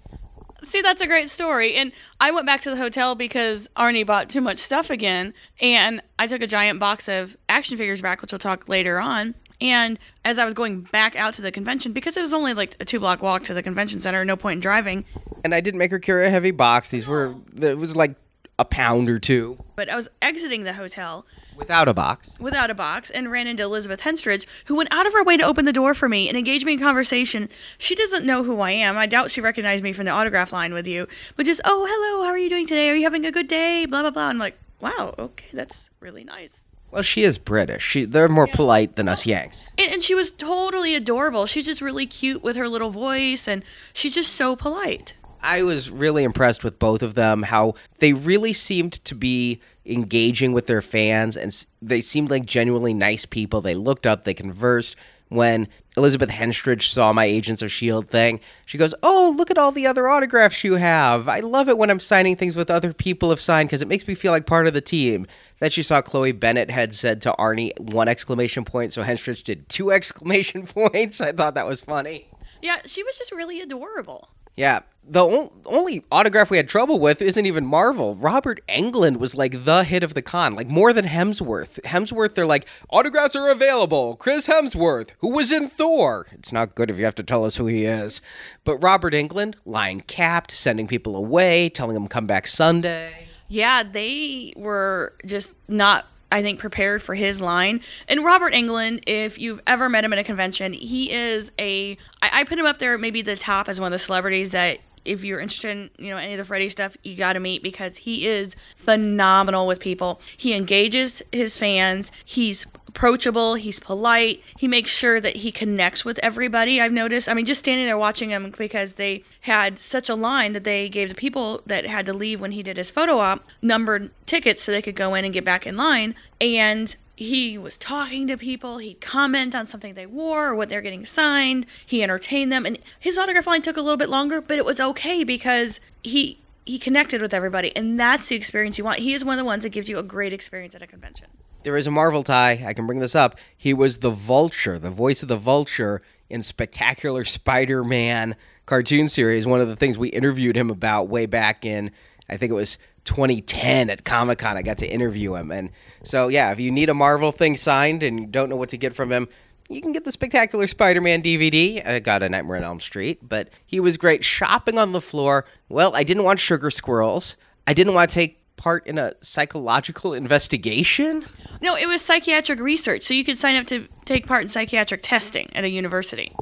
B: See, that's a great story. And I went back to the hotel because Arnie bought too much stuff again. And I took a giant box of action figures back, which we'll talk later on. And as I was going back out to the convention, because it was only like a two block walk to the convention center, no point in driving,
C: And I didn't make her carry a heavy box. These were, it was like a pound or two
B: but I was exiting the hotel
C: without a box.
B: without a box and ran into Elizabeth Henstridge, who went out of her way to open the door for me and engage me in conversation. She doesn't know who I am. I doubt she recognized me from the autograph line with you, but just, oh, hello, how are you doing today? Are you having a good day? Blah, blah, blah. I'm like, wow, okay, that's really nice.
C: Well, she is British. She, they're more polite than us Yanks.
B: And, and she was totally adorable. She's just really cute with her little voice, and she's just so polite.
C: I was really impressed with both of them, how they really seemed to be engaging with their fans and they seemed like genuinely nice people. They looked up, they conversed. When Elizabeth Henstridge saw my Agents of S.H.I.E.L.D. thing, she goes, Oh, look at all the other autographs you have. I love it when I'm signing things with other people have signed because it makes me feel like part of the team. Then she saw Chloe Bennet had said to Arnie one exclamation point, so Henstridge did two exclamation points. I thought that was funny.
B: Yeah, she was just really adorable.
C: Yeah. The on- only autograph we had trouble with isn't even Marvel. Robert Englund was like the hit of the con, like more than Hemsworth. Hemsworth, they're like, autographs are available. Chris Hemsworth, who was in Thor. It's not good if you have to tell us who he is. But Robert Englund, line capped, sending people away, telling them come back Sunday.
B: Yeah, they were just not, I think, prepared for his line. And Robert Englund, if you've ever met him at a convention, he is a. I, I put him up there, maybe the top as one of the celebrities that. If you're interested in, you know, any of the Freddy stuff, you got to meet because he is phenomenal with people. He engages his fans. He's approachable. He's polite. He makes sure that he connects with everybody. I've noticed. I mean, just standing there watching him because they had such a line that they gave the people that had to leave when he did his photo op numbered tickets so they could go in and get back in line. And he was talking to people. He'd comment on something they wore or what they're getting signed. He entertained them, and his autograph line took a little bit longer, but it was okay because he he connected with everybody, and that's the experience you want. He is one of the ones that gives you a great experience at a convention.
C: There is a Marvel tie. I can bring this up. He was the Vulture, the voice of the Vulture in Spectacular Spider Man cartoon series. One of the things we interviewed him about way back in, I think it was 2010 at Comic Con. I got to interview him. And so, yeah, if you need a Marvel thing signed and don't know what to get from him, you can get the Spectacular Spider Man DVD. I got a Nightmare on Elm Street, but he was great shopping on the floor. Well, I didn't want sugar squirrels. I didn't want to take part in a psychological investigation.
B: No, it was psychiatric research, so you could sign up to take part in psychiatric testing at a university.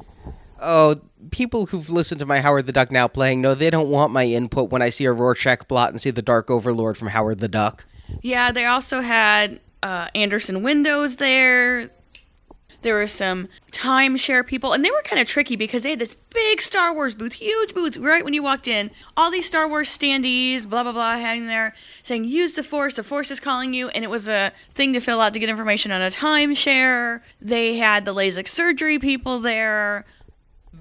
C: Oh, people who've listened to my Howard the Duck now playing know they don't want my input when I see a Rorschach blot and see the Dark Overlord from Howard the Duck.
B: Yeah, they also had uh, Andersen Windows there. There were some timeshare people, and they were kind of tricky because they had this big Star Wars booth, huge booth, right when you walked in. All these Star Wars standees, blah, blah, blah, hanging there saying, use the Force, the Force is calling you. And it was a thing to fill out to get information on a timeshare. They had the LASIK surgery people there.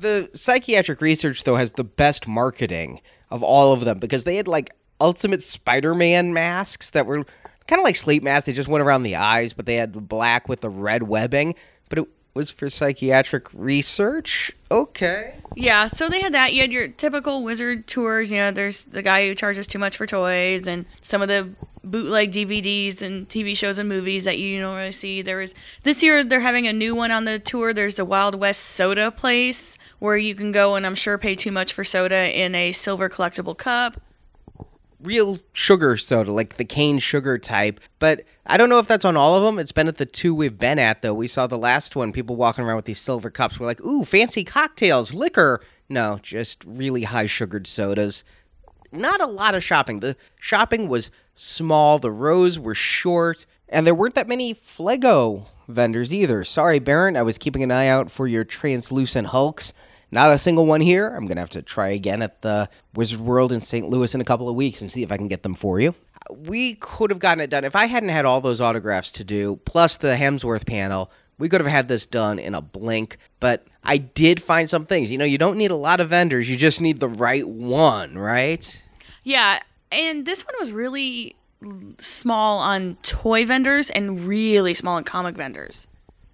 C: The psychiatric research, though, has the best marketing of all of them because they had like Ultimate Spider Man masks that were kind of like sleep masks. They just went around the eyes, but they had black with the red webbing. But it, was for psychiatric research. Okay.
B: Yeah, so they had that. You had your typical wizard tours. You know, there's the guy who charges too much for toys, and some of the bootleg DVDs and TV shows and movies that you don't really see. There was this year they're having a new one on the tour. There's the Wild West Soda place where you can go and I'm sure pay too much for soda in a silver collectible cup.
C: Real sugar soda, like the cane sugar type. But I don't know if that's on all of them. It's been at the two we've been at, though. We saw the last one, people walking around with these silver cups. We're like, ooh, fancy cocktails, liquor. No, just really high sugared sodas. Not a lot of shopping. The shopping was small, the rows were short, and there weren't that many Flego vendors either. Sorry, Baron, I was keeping an eye out for your translucent hulks. Not a single one here. I'm going to have to try again at the Wizard World in St. Louis in a couple of weeks and see if I can get them for you. We could have gotten it done if I hadn't had all those autographs to do, plus the Hemsworth panel. We could have had this done in a blink, but I did find some things. You know, you don't need a lot of vendors, you just need the right one, right?
B: Yeah, and this one was really small on toy vendors and really small on comic vendors.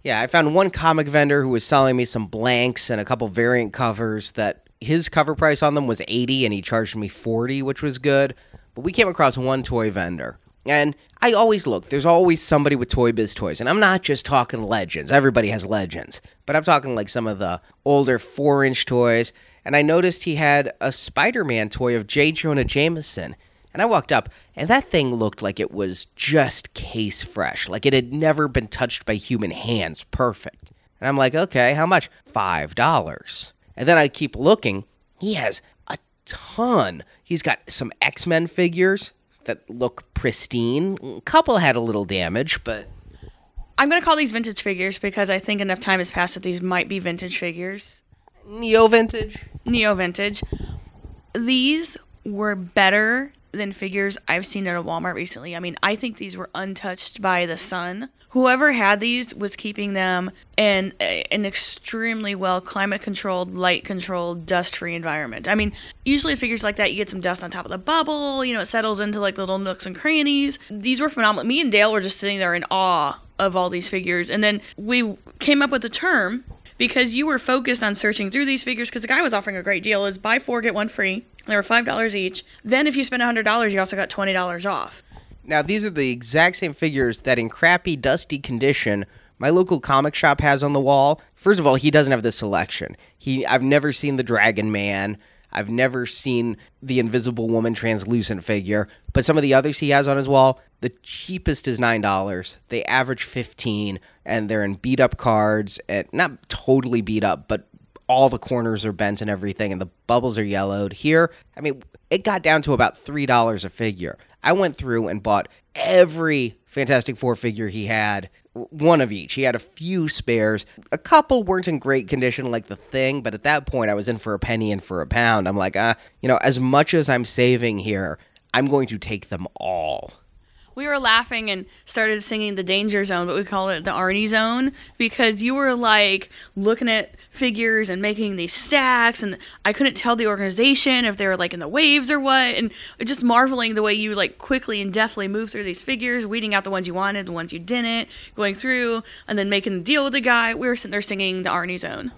C: Yeah, I found one comic vendor who was selling me some blanks and a couple variant covers that his cover price on them was 80 and he charged me 40, which was good. But we came across one toy vendor. And I always look, there's always somebody with Toy Biz toys. And I'm not just talking legends. Everybody has legends. But I'm talking like some of the older 4 inch toys. And I noticed he had a Spider Man toy of J. Jonah Jameson. And I walked up, and that thing looked like it was just case fresh, like it had never been touched by human hands. Perfect. And I'm like, okay, how much? $5. And then I keep looking. He has a ton. He's got some X Men figures that look pristine. A couple had a little damage, but.
B: I'm going to call these vintage figures because I think enough time has passed that these might be vintage figures.
C: Neo vintage?
B: Neo vintage. These were better than figures I've seen at a Walmart recently. I mean, I think these were untouched by the sun. Whoever had these was keeping them in a, an extremely well climate controlled, light controlled, dust free environment. I mean, usually figures like that, you get some dust on top of the bubble, you know, it settles into like little nooks and crannies. These were phenomenal. Me and Dale were just sitting there in awe of all these figures. And then we came up with the term because you were focused on searching through these figures because the guy was offering a great deal is buy four get one free. They were $5 each. Then if you spend $100 you also got $20 off.
C: Now these are the exact same figures that in crappy dusty condition my local comic shop has on the wall. First of all he doesn't have the selection. He i've never seen the dragon man. I've never seen the Invisible Woman translucent figure, but some of the others he has on his wall, the cheapest is nine dollars. They average fifteen, and they're in beat up cards, and not totally beat up, but all the corners are bent and everything, and the bubbles are yellowed. Here, I mean, it got down to about three dollars a figure. I went through and bought every Fantastic Four figure he had, one of each. He had a few spares. A couple weren't in great condition, like the thing, but at that point, I was in for a penny and for a pound. I'm like, ah, uh, you know, as much as I'm saving here, I'm going to take them all
B: we were laughing and started singing the danger zone, but we call it the Arnie zone because you were like looking at figures and making these stacks, and I couldn't tell the organization if they were like in the waves or what, and just marveling the way you like quickly and deftly move through these figures, weeding out the ones you wanted, the ones you didn't, going through, and then making the deal with the guy. We were sitting there singing the Arnie zone.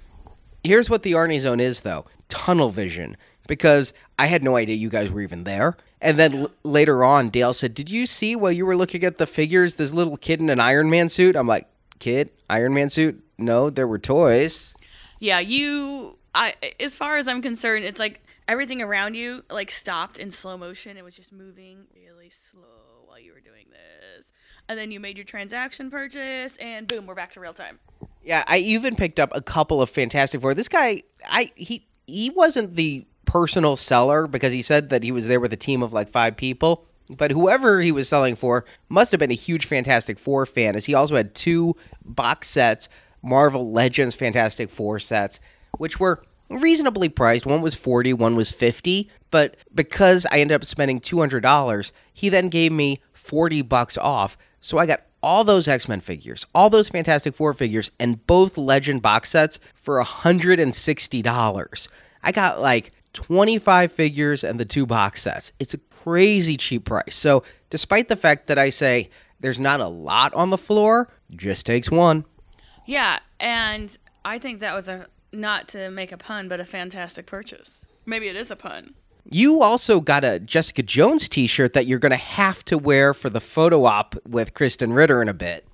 C: Here's what the Arnie zone is, though tunnel vision because I had no idea you guys were even there. And then l- later on, Dale said, Did you see while you were looking at the figures this little kid in an Iron Man suit? I'm like, Kid? Iron Man suit? No, there were toys.
B: Yeah, you. I, as far as I'm concerned, it's like everything around you like stopped in slow motion. It was just moving really slow while you were doing this. And then you made your transaction purchase, and boom, we're back to real time.
C: Yeah, I even picked up a couple of Fantastic Four. This guy, I he he wasn't the personal seller because he said that he was there with a team of like five people. But whoever he was selling for must have been a huge Fantastic Four fan, as he also had two box sets, Marvel Legends Fantastic Four sets, which were reasonably priced. One was 40, one was 50, but because I ended up spending $200, he then gave me 40 bucks off. So I got all those X-Men figures, all those Fantastic Four figures and both Legend box sets for $160. I got like 25 figures and the two box sets. It's a crazy cheap price. So, despite the fact that I say there's not a lot on the floor, just takes one.
B: Yeah, and I think that was a not to make a pun, but a fantastic purchase. Maybe it is a pun.
C: You also got a Jessica Jones t shirt that you're going to have to wear for the photo op with Krysten Ritter in a bit.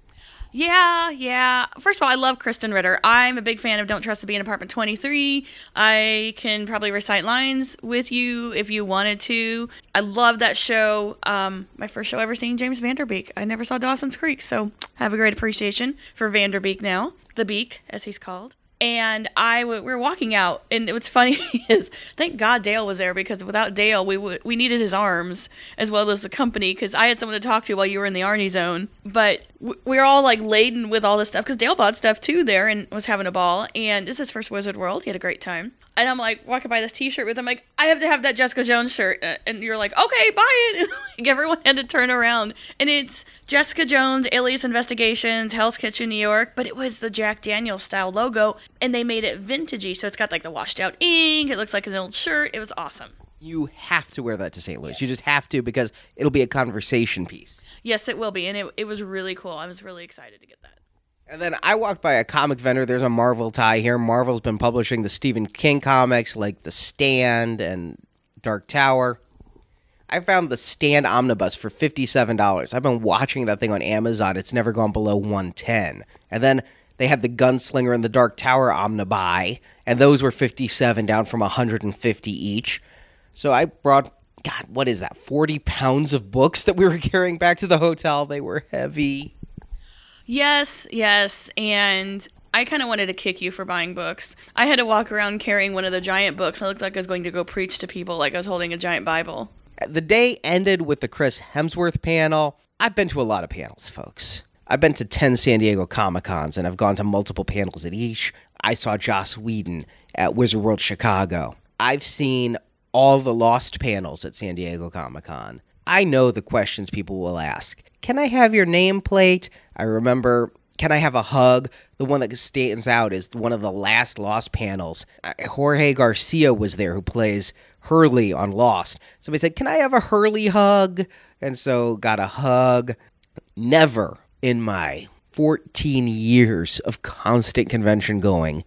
B: Yeah, yeah. First of all, I love Krysten Ritter. I'm a big fan of Don't Trust to Be in Apartment 23. I can probably recite lines with you if you wanted to. I love that show. Um, my first show ever seeing James Van Der Beek. I never saw Dawson's Creek, so I have a great appreciation for Van Der Beek now. The Beak, as he's called and I w- we were walking out, and what's funny is thank God Dale was there because without Dale, we w- we needed his arms as well as the company because I had someone to talk to while you were in the Arnie zone. But we were all like laden with all this stuff because Dale bought stuff too there and was having a ball. And this is his first Wizard World. He had a great time. And I'm like walking by this T-shirt with him, like I have to have that Jessica Jones shirt, Uh, and you're like, okay, buy it. like everyone had to turn around, and it's Jessica Jones, Alias Investigations, Hell's Kitchen, New York, but it was the Jack Daniels style logo, and they made it vintagey, so it's got like the washed out ink. It looks like an old shirt. It was awesome.
C: You have to wear that to St. Louis. You just have to because it'll be a conversation piece.
B: Yes, it will be, and it, it was really cool. I was really excited to get that.
C: And then I walked by a comic vendor. There's a Marvel tie here. Marvel's been publishing the Stephen King comics like The Stand and Dark Tower. I found the Stand Omnibus for $57. I've been watching that thing on Amazon. It's never gone below 110. And then they had the Gunslinger and the Dark Tower Omnibuy, and those were 57 down from 150 each. So I brought God, what is that? 40 pounds of books that we were carrying back to the hotel. They were heavy.
B: Yes, yes, and I kind of wanted to kick you for buying books. I had to walk around carrying one of the giant books. I looked like I was going to go preach to people, like I was holding a giant Bible.
C: The day ended with the Chris Hemsworth panel. I've been to a lot of panels, folks. I've been to 10 San Diego Comic Cons and I've gone to multiple panels at each. I saw Joss Whedon at Wizard World Chicago. I've seen all the Lost panels at San Diego Comic Con. I know the questions people will ask. Can I have your nameplate? I remember, can I have a hug? The one that stands out is one of the last Lost panels. Uh, Jorge Garcia was there, who plays Hurley on Lost. Somebody said, Can I have a Hurley hug? And so got a hug. Never in my 14 years of constant convention going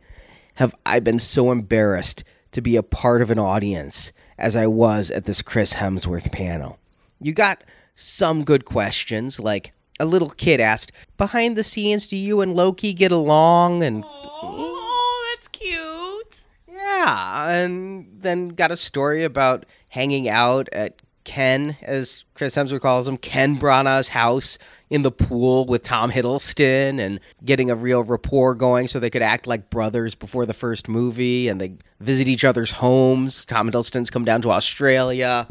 C: have I been so embarrassed to be a part of an audience as I was at this Chris Hemsworth panel. You got some good questions, like a little kid asked, Behind the scenes, do you and Loki get along? And
B: Oh, that's cute.
C: yeah, and then got a story about hanging out at Ken, as Chris Hemsworth calls him, Ken Branagh's house in the pool with Tom Hiddleston and getting a real rapport going so they could act like brothers before the first movie and they visit each other's homes. Tom Hiddleston's come down to Australia.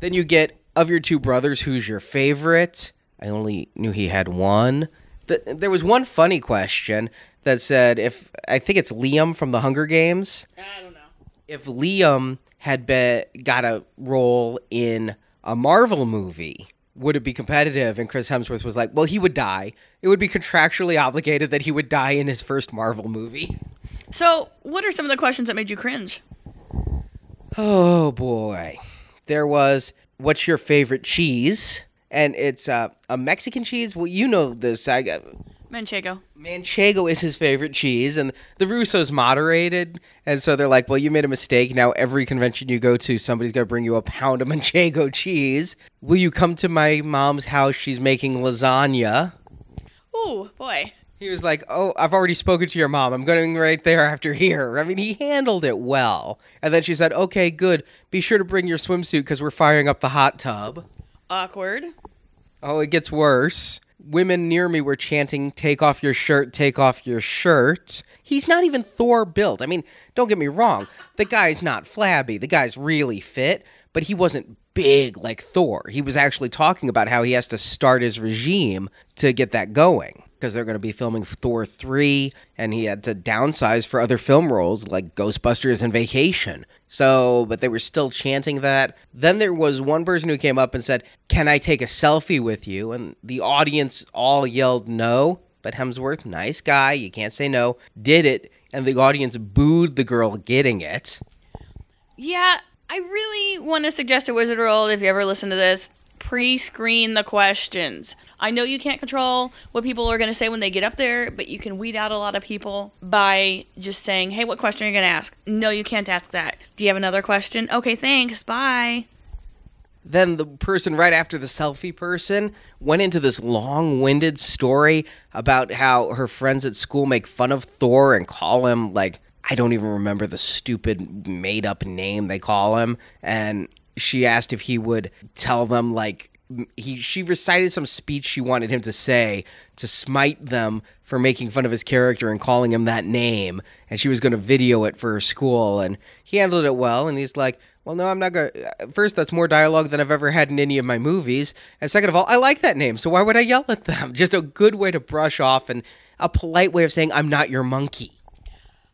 C: Then you get, of your two brothers, who's your favorite? I only knew he had one. Th- there was one funny question that said if I think it's Liam from the Hunger Games.
B: I don't know.
C: If Liam had been got a role in a Marvel movie, would it be competitive? And Chris Hemsworth was like, "Well, he would die. It would be contractually obligated that he would die in his first Marvel movie."
B: So, what are some of the questions that made you cringe?
C: Oh boy. There was what's your favorite cheese? And it's uh, a Mexican cheese. Well, you know this. I,
B: Manchego.
C: Manchego is his favorite cheese, and the Russos moderated, and so they're like, "Well, you made a mistake. Now every convention you go to, somebody's gonna bring you a pound of Manchego cheese. Will you come to my mom's house? She's making lasagna."
B: Ooh, boy.
C: He was like, "Oh, I've already spoken to your mom. I'm going right there after here." I mean, he handled it well. And then she said, "Okay, good. Be sure to bring your swimsuit because we're firing up the hot tub."
B: Awkward.
C: Oh, it gets worse. Women near me were chanting, Take off your shirt, take off your shirt. He's not even Thor built. I mean, don't get me wrong. The guy's not flabby. The guy's really fit, but he wasn't big like Thor. He was actually talking about how he has to start his regime to get that going because they're going to be filming Thor 3 and he had to downsize for other film roles like Ghostbusters and Vacation. So, but they were still chanting that. Then there was one person who came up and said, "Can I take a selfie with you?" And the audience all yelled no, but Hemsworth, nice guy, you can't say no, did it and the audience booed the girl getting it.
B: Yeah, I really want to suggest a Wizard World, if you ever listen to this, pre-screen the questions. I know you can't control what people are going to say when they get up there, but you can weed out a lot of people by just saying, "Hey, what question are you going to ask?" No, you can't ask that. Do you have another question? Okay, thanks. Bye.
C: Then the person right after the selfie person went into this long winded story about how her friends at school make fun of Thor and call him, like, I don't even remember the stupid made up name they call him. And she asked if he would tell them, like, he she recited some speech she wanted him to say to smite them for making fun of his character and calling him that name. And she was going to video it for her school and he handled it well and he's like well no i'm not going to uh, first that's more dialogue than i've ever had in any of my movies and second of all i like that name so why would i yell at them? Just a good way to brush off and a polite way of saying i'm not your monkey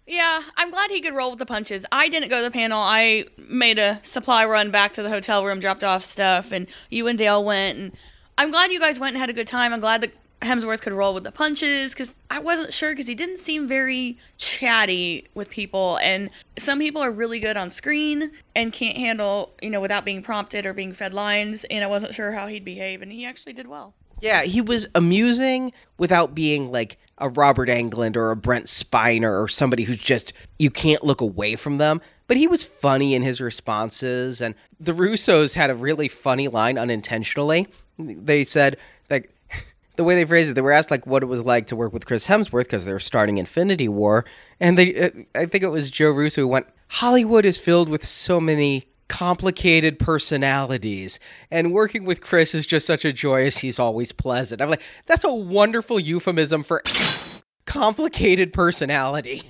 B: Yeah, I'm glad he could roll with the punches. I didn't go to the panel. I made a supply run back to the hotel room, dropped off stuff, and you and Dale went. And I'm glad you guys went and had a good time. I'm glad that Hemsworth could roll with the punches because I wasn't sure because he didn't seem very chatty with people. And some people are really good on screen and can't handle, you know, without being prompted or being fed lines. And I wasn't sure how he'd behave, and he actually did well.
C: Yeah, he was amusing without being like a Robert Englund or a Brent Spiner or somebody who's just you can't look away from them. But he was funny in his responses, and the Russos had a really funny line unintentionally. They said like the way they phrased it, they were asked like what it was like to work with Chris Hemsworth because they were starting Infinity War, and they uh, I think it was Joe Russo who went Hollywood is filled with so many complicated personalities and working with Chris is just such a joy as he's always pleasant. I'm like that's a wonderful euphemism for complicated personality.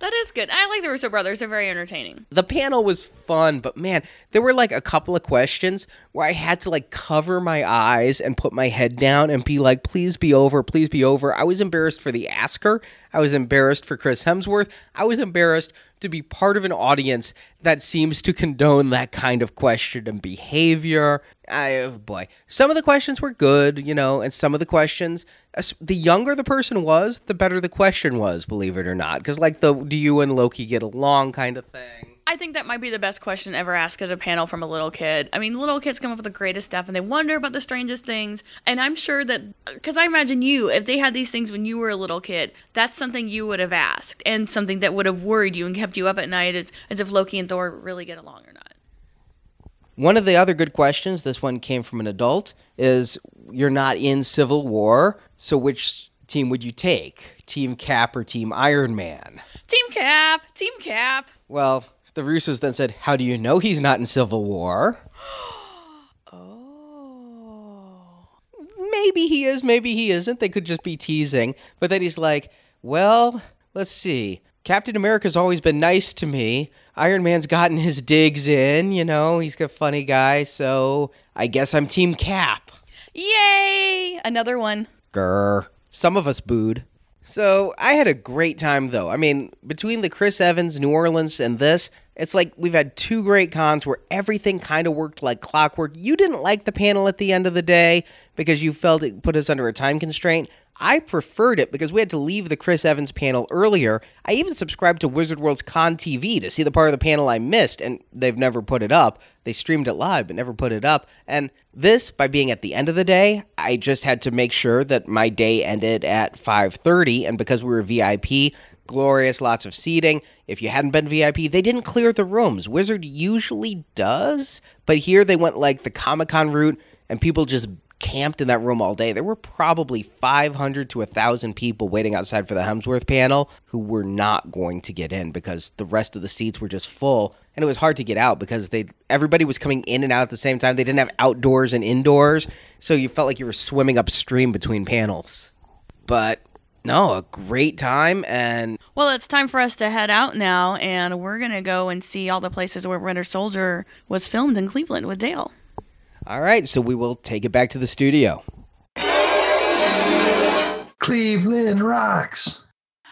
B: That is good. I like the Russo brothers. They're very entertaining.
C: The panel was fun, but man, there were like a couple of questions where I had to like cover my eyes and put my head down and be like, please be over, please be over. I was embarrassed for the asker. I was embarrassed for Chris Hemsworth. I was embarrassed to be part of an audience that seems to condone that kind of question and behavior. I, oh boy, some of the questions were good, you know, and some of the questions, the younger the person was, the better the question was, believe it or not. Because, like, the do you and Loki get along kind of thing.
B: I think that might be the best question ever asked at a panel from a little kid. I mean, little kids come up with the greatest stuff and they wonder about the strangest things. And I'm sure that, because I imagine you, if they had these things when you were a little kid, that's something you would have asked and something that would have worried you and kept you up at night as, as if Loki and Thor really get along or not.
C: One of the other good questions, this one came from an adult, is you're not in Civil War, so which team would you take? Team Cap or Team Iron Man?
B: Team Cap! Team Cap!
C: Well, the Russos then said, How do you know he's not in Civil War?
B: Oh.
C: Maybe he is, maybe he isn't. They could just be teasing. But then he's like, Well, let's see. Captain America's always been nice to me. Iron Man's gotten his digs in, you know, he's a funny guy, so I guess I'm Team Cap.
B: Yay! Another one.
C: Grr. Some of us booed. So I had a great time though. I mean, between the Chris Evans, New Orleans, and this, it's like we've had two great cons where everything kind of worked like clockwork. You didn't like the panel at the end of the day because you felt it put us under a time constraint. I preferred it because we had to leave the Chris Evans panel earlier. I even subscribed to Wizard World's Con TV to see the part of the panel I missed, and they've never put it up. They streamed it live, but never put it up. And this, by being at the end of the day, I just had to make sure that my day ended at 5:30, and because we were VIP, glorious, lots of seating. If you hadn't been VIP, they didn't clear the rooms. Wizard usually does, but here they went like the Comic Con route, and people just camped in that room all day. There were probably 500 to 1,000 people waiting outside for the Hemsworth panel who were not going to get in because the rest of the seats were just full. And it was hard to get out because they everybody was coming in and out at the same time. They didn't have outdoors and indoors, so you felt like you were swimming upstream between panels. But no, a great time and
B: Well, it's time for us to head out now, and we're going to go and see all the places where Winter Soldier was filmed in Cleveland with Dale.
C: all right, so we will take it back to the studio.
D: Cleveland rocks.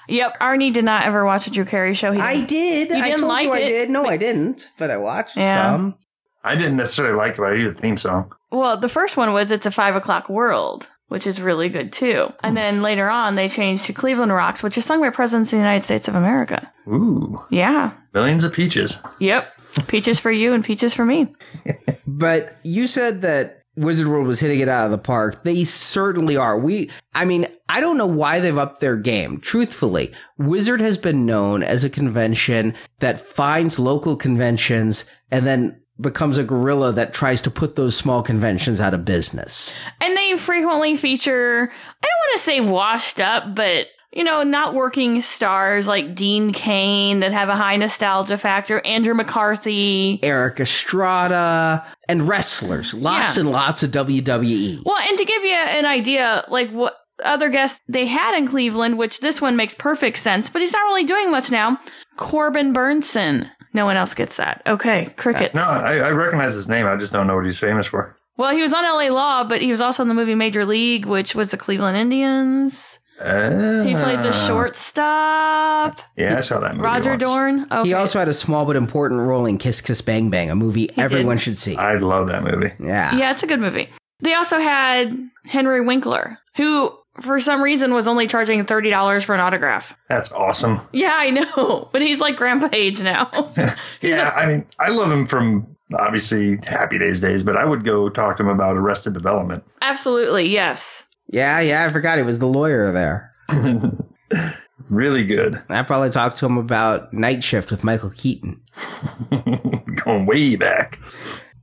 B: Yep, Arnie did not ever watch a Drew Carey show. He
F: I did.
B: You
F: I
B: didn't
F: told
B: like
F: you I
B: it,
F: did. No, I didn't. But I watched
B: Yeah.
F: some.
D: I didn't necessarily like it, but I knew the theme song.
B: Well, the first one was It's a Five O'Clock World, which is really good too. And hmm. then later on, they changed to Cleveland Rocks, which is sung by presidents of the United States of America.
D: Ooh,
B: Yeah.
D: millions of peaches.
B: Yep. Peaches for you and peaches for me.
F: But you said that
C: Wizard World was hitting it out of the park. They certainly are. We, I mean, I don't know why they've upped their game. Truthfully, Wizard has been known as a convention that finds local conventions and then becomes a gorilla that tries to put those small conventions out of business.
B: And they frequently feature, I don't want to say washed up, but you know, not working stars like Dean Cain that have a high nostalgia factor, Andrew McCarthy.
C: Erik Estrada and wrestlers, lots
B: Yeah.
C: and lots of. WWE.
B: Well, and to give you an idea, like what other guests they had in Cleveland, which this one makes perfect sense, but he's not really doing much now. Corbin Bernsen. No one else gets that. Okay, crickets.
D: No, I, I recognize his name. I just don't know what he's famous for.
B: Well, he was on LA Law, but he was also in the movie Major League, which was the Cleveland Indians. He played the
D: Ah.
B: shortstop.
D: Yeah, I saw that movie.
B: Roger
D: once.
B: Dorn. Okay.
C: He also had a small but important role in Kiss Kiss Bang Bang, a movie everyone should see.
D: I love that movie.
C: yeah.
B: Yeah, it's a good movie. They also had Henry Winkler, who for some reason was only charging thirty dollars for an autograph.
D: That's awesome.
B: Yeah, I know, but he's like grandpa age now.
D: Yeah, I mean, I love him from obviously Happy Days days, but I would go talk to him about Arrested Development.
B: Absolutely, yes.
C: Yeah, yeah, I forgot he was the lawyer there.
D: Really good.
C: I probably talked to him about Night Shift with Michael Keaton.
D: Going way back.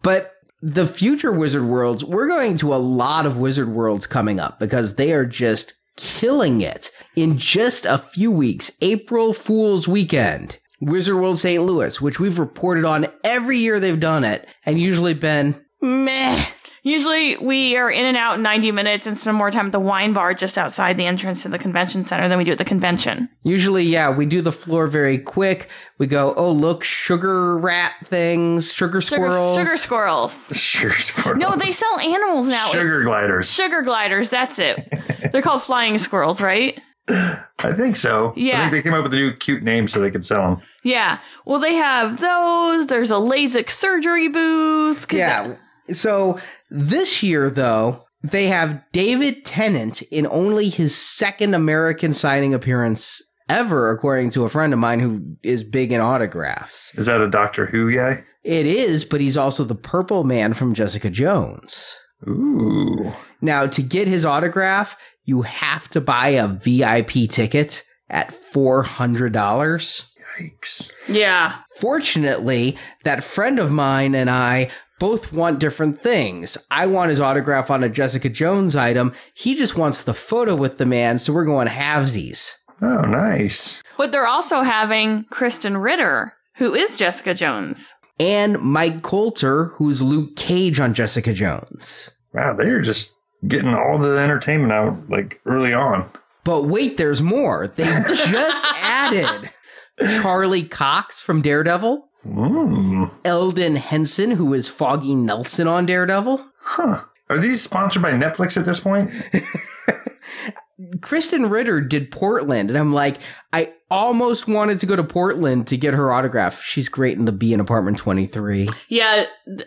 C: But the future Wizard Worlds, we're going to a lot of Wizard Worlds coming up because they are just killing it. In just a few weeks, April Fool's Weekend, Wizard World St. Louis, which we've reported on every year they've done it, and usually been meh.
B: Usually we are in and out in 90 minutes and spend more time at the wine bar just outside the entrance to the convention center than we do at the convention.
C: Usually, yeah, we do the floor very quick. We go, oh, look, sugar rat things, sugar
B: Sugar,
C: squirrels.
B: sugar squirrels.
D: Sugar squirrels.
B: No, they sell animals now.
D: Sugar gliders.
B: Sugar gliders, that's it. They're called flying squirrels, right?
D: I think so.
B: Yeah.
D: I think they came up with a new cute name so they could sell them.
B: Yeah. Well, they have those. There's a LASIK surgery booth.
C: Yeah. So this year, though, they have David Tennant in only his second American signing appearance ever, according to a friend of mine who is big in autographs.
D: Is that a Doctor Who guy?
C: It is, but he's also the purple man from Jessica Jones.
D: Ooh.
C: Now, to get his autograph, you have to buy a VIP ticket at $400.
D: Yikes.
B: Yeah.
C: Fortunately, that friend of mine and I both want different things. I want his autograph on a Jessica Jones item. He just wants the photo with the man, so we're going halvesies.
D: Oh, nice.
B: But they're also having Krysten Ritter, who is Jessica Jones.
C: And Mike Colter, who's Luke Cage on Jessica Jones.
D: Wow, they're just getting all the entertainment out like early on.
C: But wait, there's more. They just added Charlie Cox from Daredevil,
D: Mm.
C: Elden Henson, who is Foggy Nelson on Daredevil,
D: Huh. Are these sponsored by Netflix at this point?
C: Krysten Ritter did Portland, and I'm like, I almost wanted to go to Portland to get her autograph. She's great in the B in Apartment 23.
B: Yeah,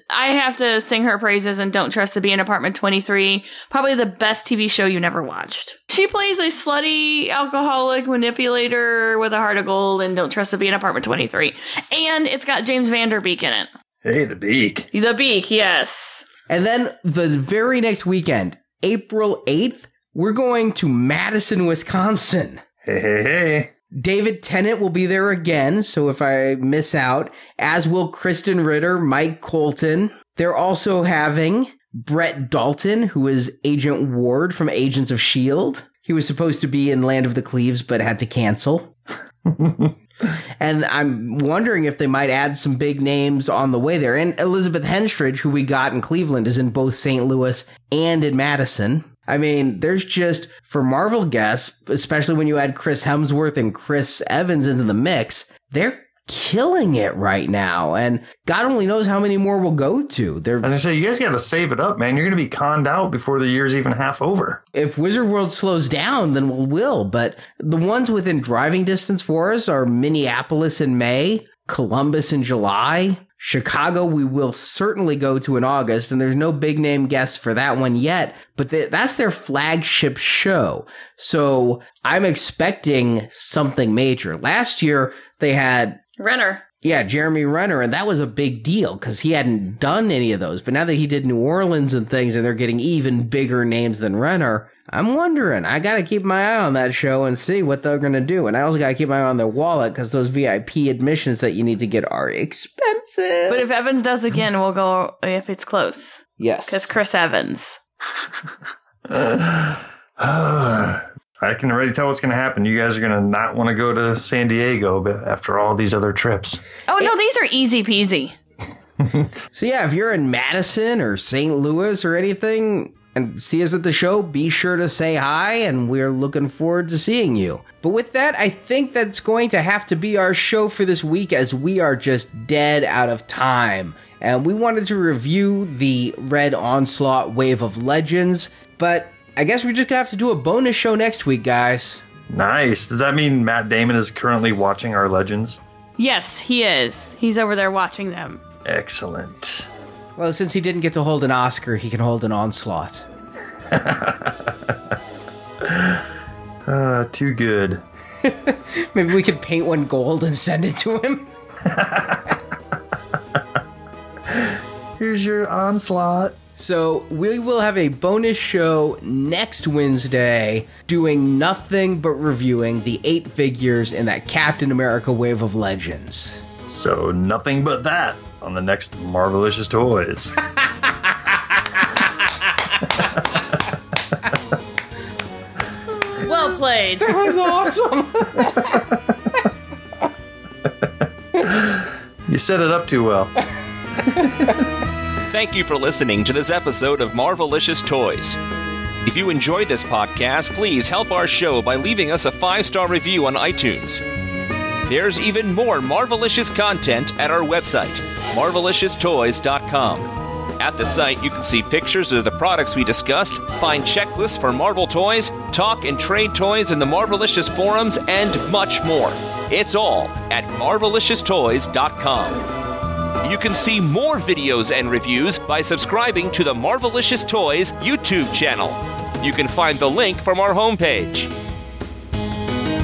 B: I have to sing her praises and Don't Trust the Be in Apartment 23. Probably the best TV show you never watched. She plays a slutty alcoholic manipulator with a heart of gold and Don't Trust the Be in Apartment 23. And it's got James Van Der Beek in it.
D: Hey, the beak.
B: The Beak, yes.
C: And then the very next weekend, April 8th, we're going to Madison, Wisconsin.
D: Hey, hey, hey.
C: David Tennant will be there again, so if I miss out, as will Krysten Ritter, Mike Colter. They're also having Brett Dalton, who is Agent Ward from Agents of S.H.I.E.L.D. He was supposed to be in Land of the Cleaves, but had to cancel. and I'm wondering if they might add some big names on the way there. And Elizabeth Henstridge, who we got in Cleveland, is in both St. Louis and in Madison. I mean, there's just for Marvel guests, especially when you add Chris Hemsworth and Chris Evans into the mix, they're killing it right now. And God only knows how many more we'll go to. They're
D: As I say, you guys got to save it up, man. You're going to be conned out before the year's even half over.
C: if Wizard World slows down, then we will. But the ones within driving distance for us are Minneapolis in May, Columbus in July, Chicago. We will certainly go to in August, and there's no big name guests for that one yet. But th- that's their flagship show, so I'm expecting something major. Last year they had
B: Renner.
C: Yeah, Jeremy Renner, and that was a big deal because he hadn't done any of those. But now that he did New Orleans and things, and they're getting even bigger names than Renner, I'm wondering. I got to keep my eye on that show and see what they're going to do. And I also got to keep my eye on their wallet because those VIP admissions that you need to get are expensive.
B: But if Evans does again, we'll go if it's close.
C: yes,
B: Because Chris Evans.
D: I can already tell what's going to happen. You guys are going to not want to go to San Diego but after all these other trips.
B: Oh, no, these are easy peasy.
C: So yeah, if you're in Madison or St. Louis or anything and see us at the show, be sure to say hi and we're looking forward to seeing you. But with that, I think that's going to have to be our show for this week as we are just dead out of time. And we wanted to review the Red Onslaught Wave of Legends, but I guess we're just gonna have to do a bonus show next week, guys.
D: Nice. Does that mean Matt Damon is currently watching our legends?
B: Yes, he is. He's over there watching them.
D: Excellent.
C: Well, since he didn't get to hold an Oscar, he can hold an onslaught.
D: Uh, too good.
C: Maybe we could paint one gold and send it to him.
D: Here's your onslaught.
C: So we will have a bonus show next Wednesday doing nothing but reviewing the eight figures in that Captain America Wave of Legends.
D: So nothing but that on the next Marvelicious Toys.
B: Well played.
C: That was awesome.
D: you set it up too well.
A: Thank you for listening to this episode of Marvelicious Toys. If you enjoyed this podcast, please help our show by leaving us a five star review on iTunes. There's even more Marvelicious content at our website, marvelicioustoys.com. At the site, you can see pictures of the products we discussed, find checklists for Marvel toys, talk and trade toys in the Marvelicious forums, and much more. It's all at marvelicioustoys.com. You can see more videos and reviews by subscribing to the Marvelicious Toys YouTube channel. You can find the link from our homepage.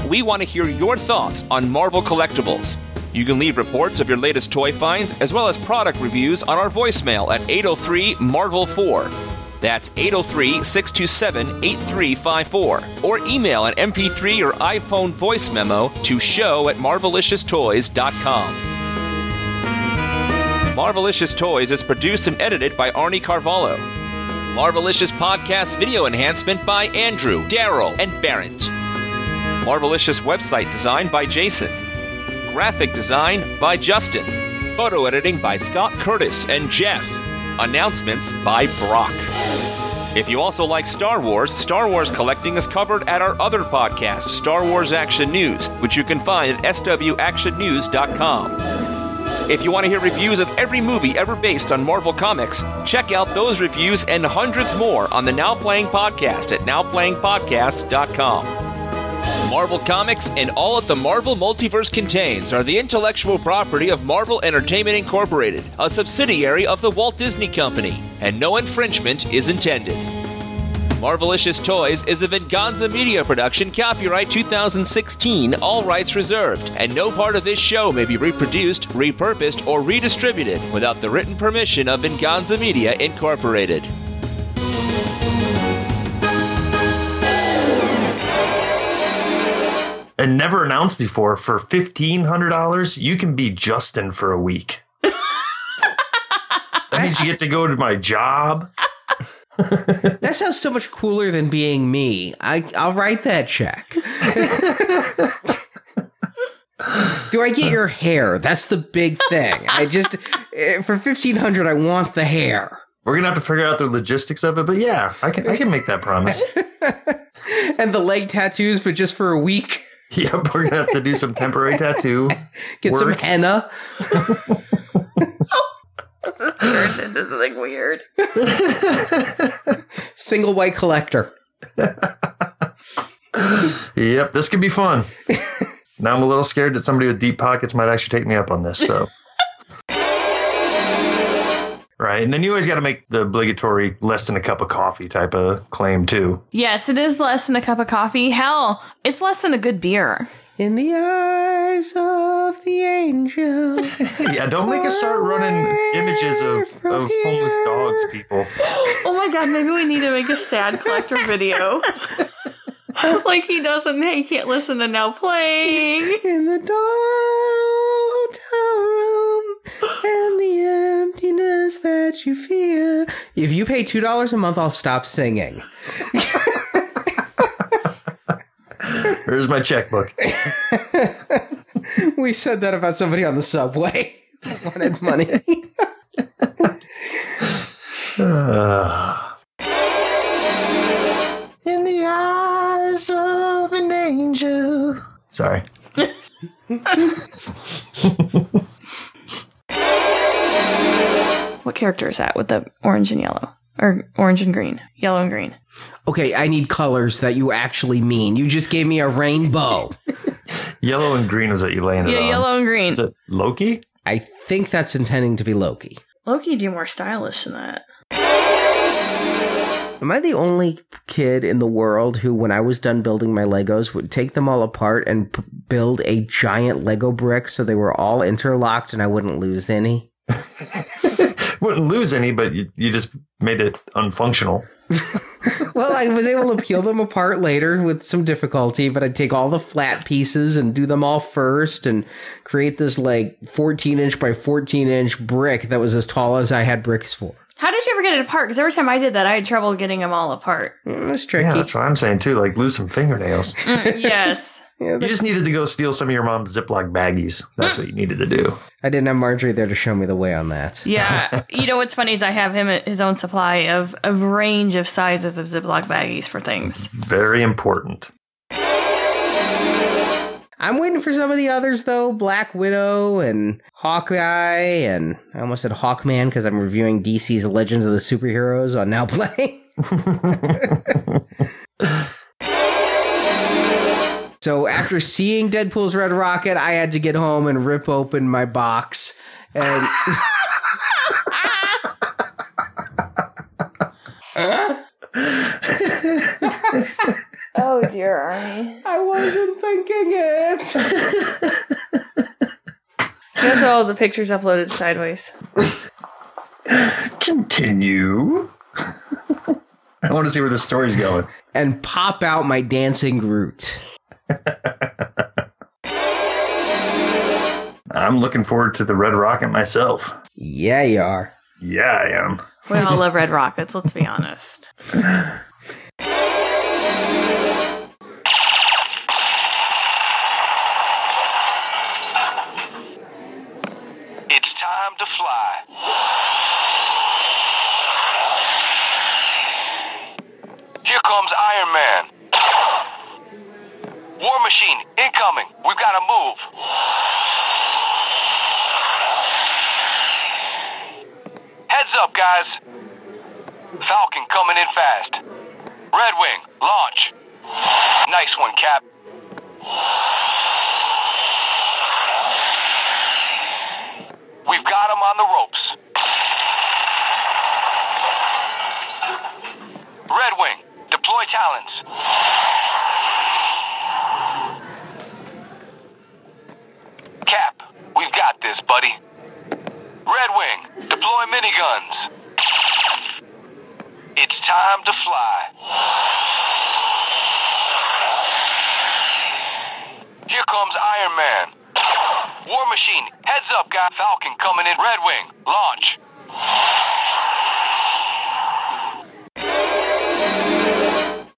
A: We want to hear your thoughts on Marvel collectibles. You can leave reports of your latest toy finds as well as product reviews on our voicemail at 803 Marvel 4. That's 803 627 8354. Or email an MP3 or iPhone voice memo to show at marvelicioustoys.com. Marvelicious Toys is produced and edited by Arnie Carvalho. Marvelicious Podcast video enhancement by Andrew, Daryl, and Barrett. Marvelicious website design by Jason. Graphic design by Justin. Photo editing by Scott Curtis and Jeff. Announcements by Brock. If you also like Star Wars, Star Wars collecting is covered at our other podcast, Star Wars Action News, which you can find at swactionnews.com. If you want to hear reviews of every movie ever based on Marvel Comics, check out those reviews and hundreds more on the Now Playing Podcast at nowplayingpodcast.com. Marvel Comics and all that the Marvel Multiverse contains are the intellectual property of Marvel Entertainment Incorporated, a subsidiary of the Walt Disney Company, and no infringement is intended. Marvelicious Toys is a Venganza Media production, copyright 2016, all rights reserved, and no part of this show may be reproduced, repurposed, or redistributed without the written permission of Venganza Media Incorporated.
D: And never announced before, for $1,500, you can be Justin for a week. that means you get to go to my job.
C: That sounds so much cooler than being me. I, I'll write that check. Do I get your hair? That's the big thing. I just eh, for fifteen hundred, I want the hair
D: We're gonna have to figure out the logistics of it, but yeah, I can I can make that promise.
C: and the leg tattoos, but just for a week.
D: yep, we're gonna have to do some temporary tattoo.
C: Get some henna.
B: This is turned into something weird.
C: Single white collector.
D: Yep, this could be fun. now I'm a little scared that somebody with deep pockets might actually take me up on this. So, right, and then you always got to make the obligatory less than a cup of coffee type of claim too.
B: Yes, it is less than a cup of coffee. Hell, it's less than a good beer.
C: In the eyes of the angel.
D: Yeah, don't make us start running images of, of homeless dogs, people.
B: Oh my god, maybe we need to make a sad collector video. like he doesn't, he can't listen to now playing.
C: In the dark hotel room and the emptiness that you feel. If you pay $2 a month, I'll stop singing.
D: There's my checkbook.
C: We said that about somebody on the subway. That wanted money.
D: In the eyes of an angel. Sorry.
B: What character is that with the orange and yellow? Or orange and green? Yellow and green.
C: Okay, I need colors that you actually mean. You just gave me a rainbow.
D: Yellow and green is what you landed
B: Yeah,
D: on.
B: Yeah, yellow and green.
D: Is it Loki?
C: I think that's intending to be Loki.
B: Loki would be more stylish than that.
C: Am I the only kid in the world who, when I was done building my Legos, would take them all apart and p- build a giant Lego brick so they were all interlocked and I wouldn't lose any?
D: Wouldn't lose any, but you, you just made it unfunctional.
C: Well, I was able to peel them apart later with some difficulty, but I'd take all the flat pieces and do them all first and create this like 14 inch by 14 inch brick that was as tall as I had bricks for.
B: How did you ever get it apart? Because every time I did that, I had trouble getting them all apart.
C: Mm, It's tricky.
D: Yeah, that's what I'm saying too. Like lose some fingernails.
B: yes.
D: You just needed to go steal some of your mom's Ziploc baggies. That's what you needed to do.
C: I didn't have Marjorie there to show me the way on that.
B: Yeah. you know what's funny is I have him his own supply of a range of sizes of Ziploc baggies for things.
D: Very important.
C: I'm waiting for some of the others though. Black Widow and Hawkeye and I almost said Hawkman because I'm reviewing DC's Legends of the Superheroes on Now Play. so after seeing Deadpool's Red Rocket, I had to get home and rip open my box and
B: Oh dear, Arnie.
C: I wasn't thinking it.
B: Here's all the pictures uploaded sideways.
D: Continue. I want to see where the story's going.
C: and pop out my dancing Groot.
D: I'm looking forward to the Red Rocket myself.
C: Yeah, you are.
D: Yeah, I am.
B: We all love red rockets, let's be honest.
E: It's time to fly. Here comes Iron Man. War Machine, incoming. We've got to move. Heads up, guys. Falcon coming in fast. Red Wing, launch. Nice one, Cap. We've got him on the ropes. Red Wing, deploy talons. got this, buddy. Red Wing, deploy miniguns. It's time to fly. Here comes Iron Man. War Machine, heads up, guy. Falcon coming in. Red Wing, launch.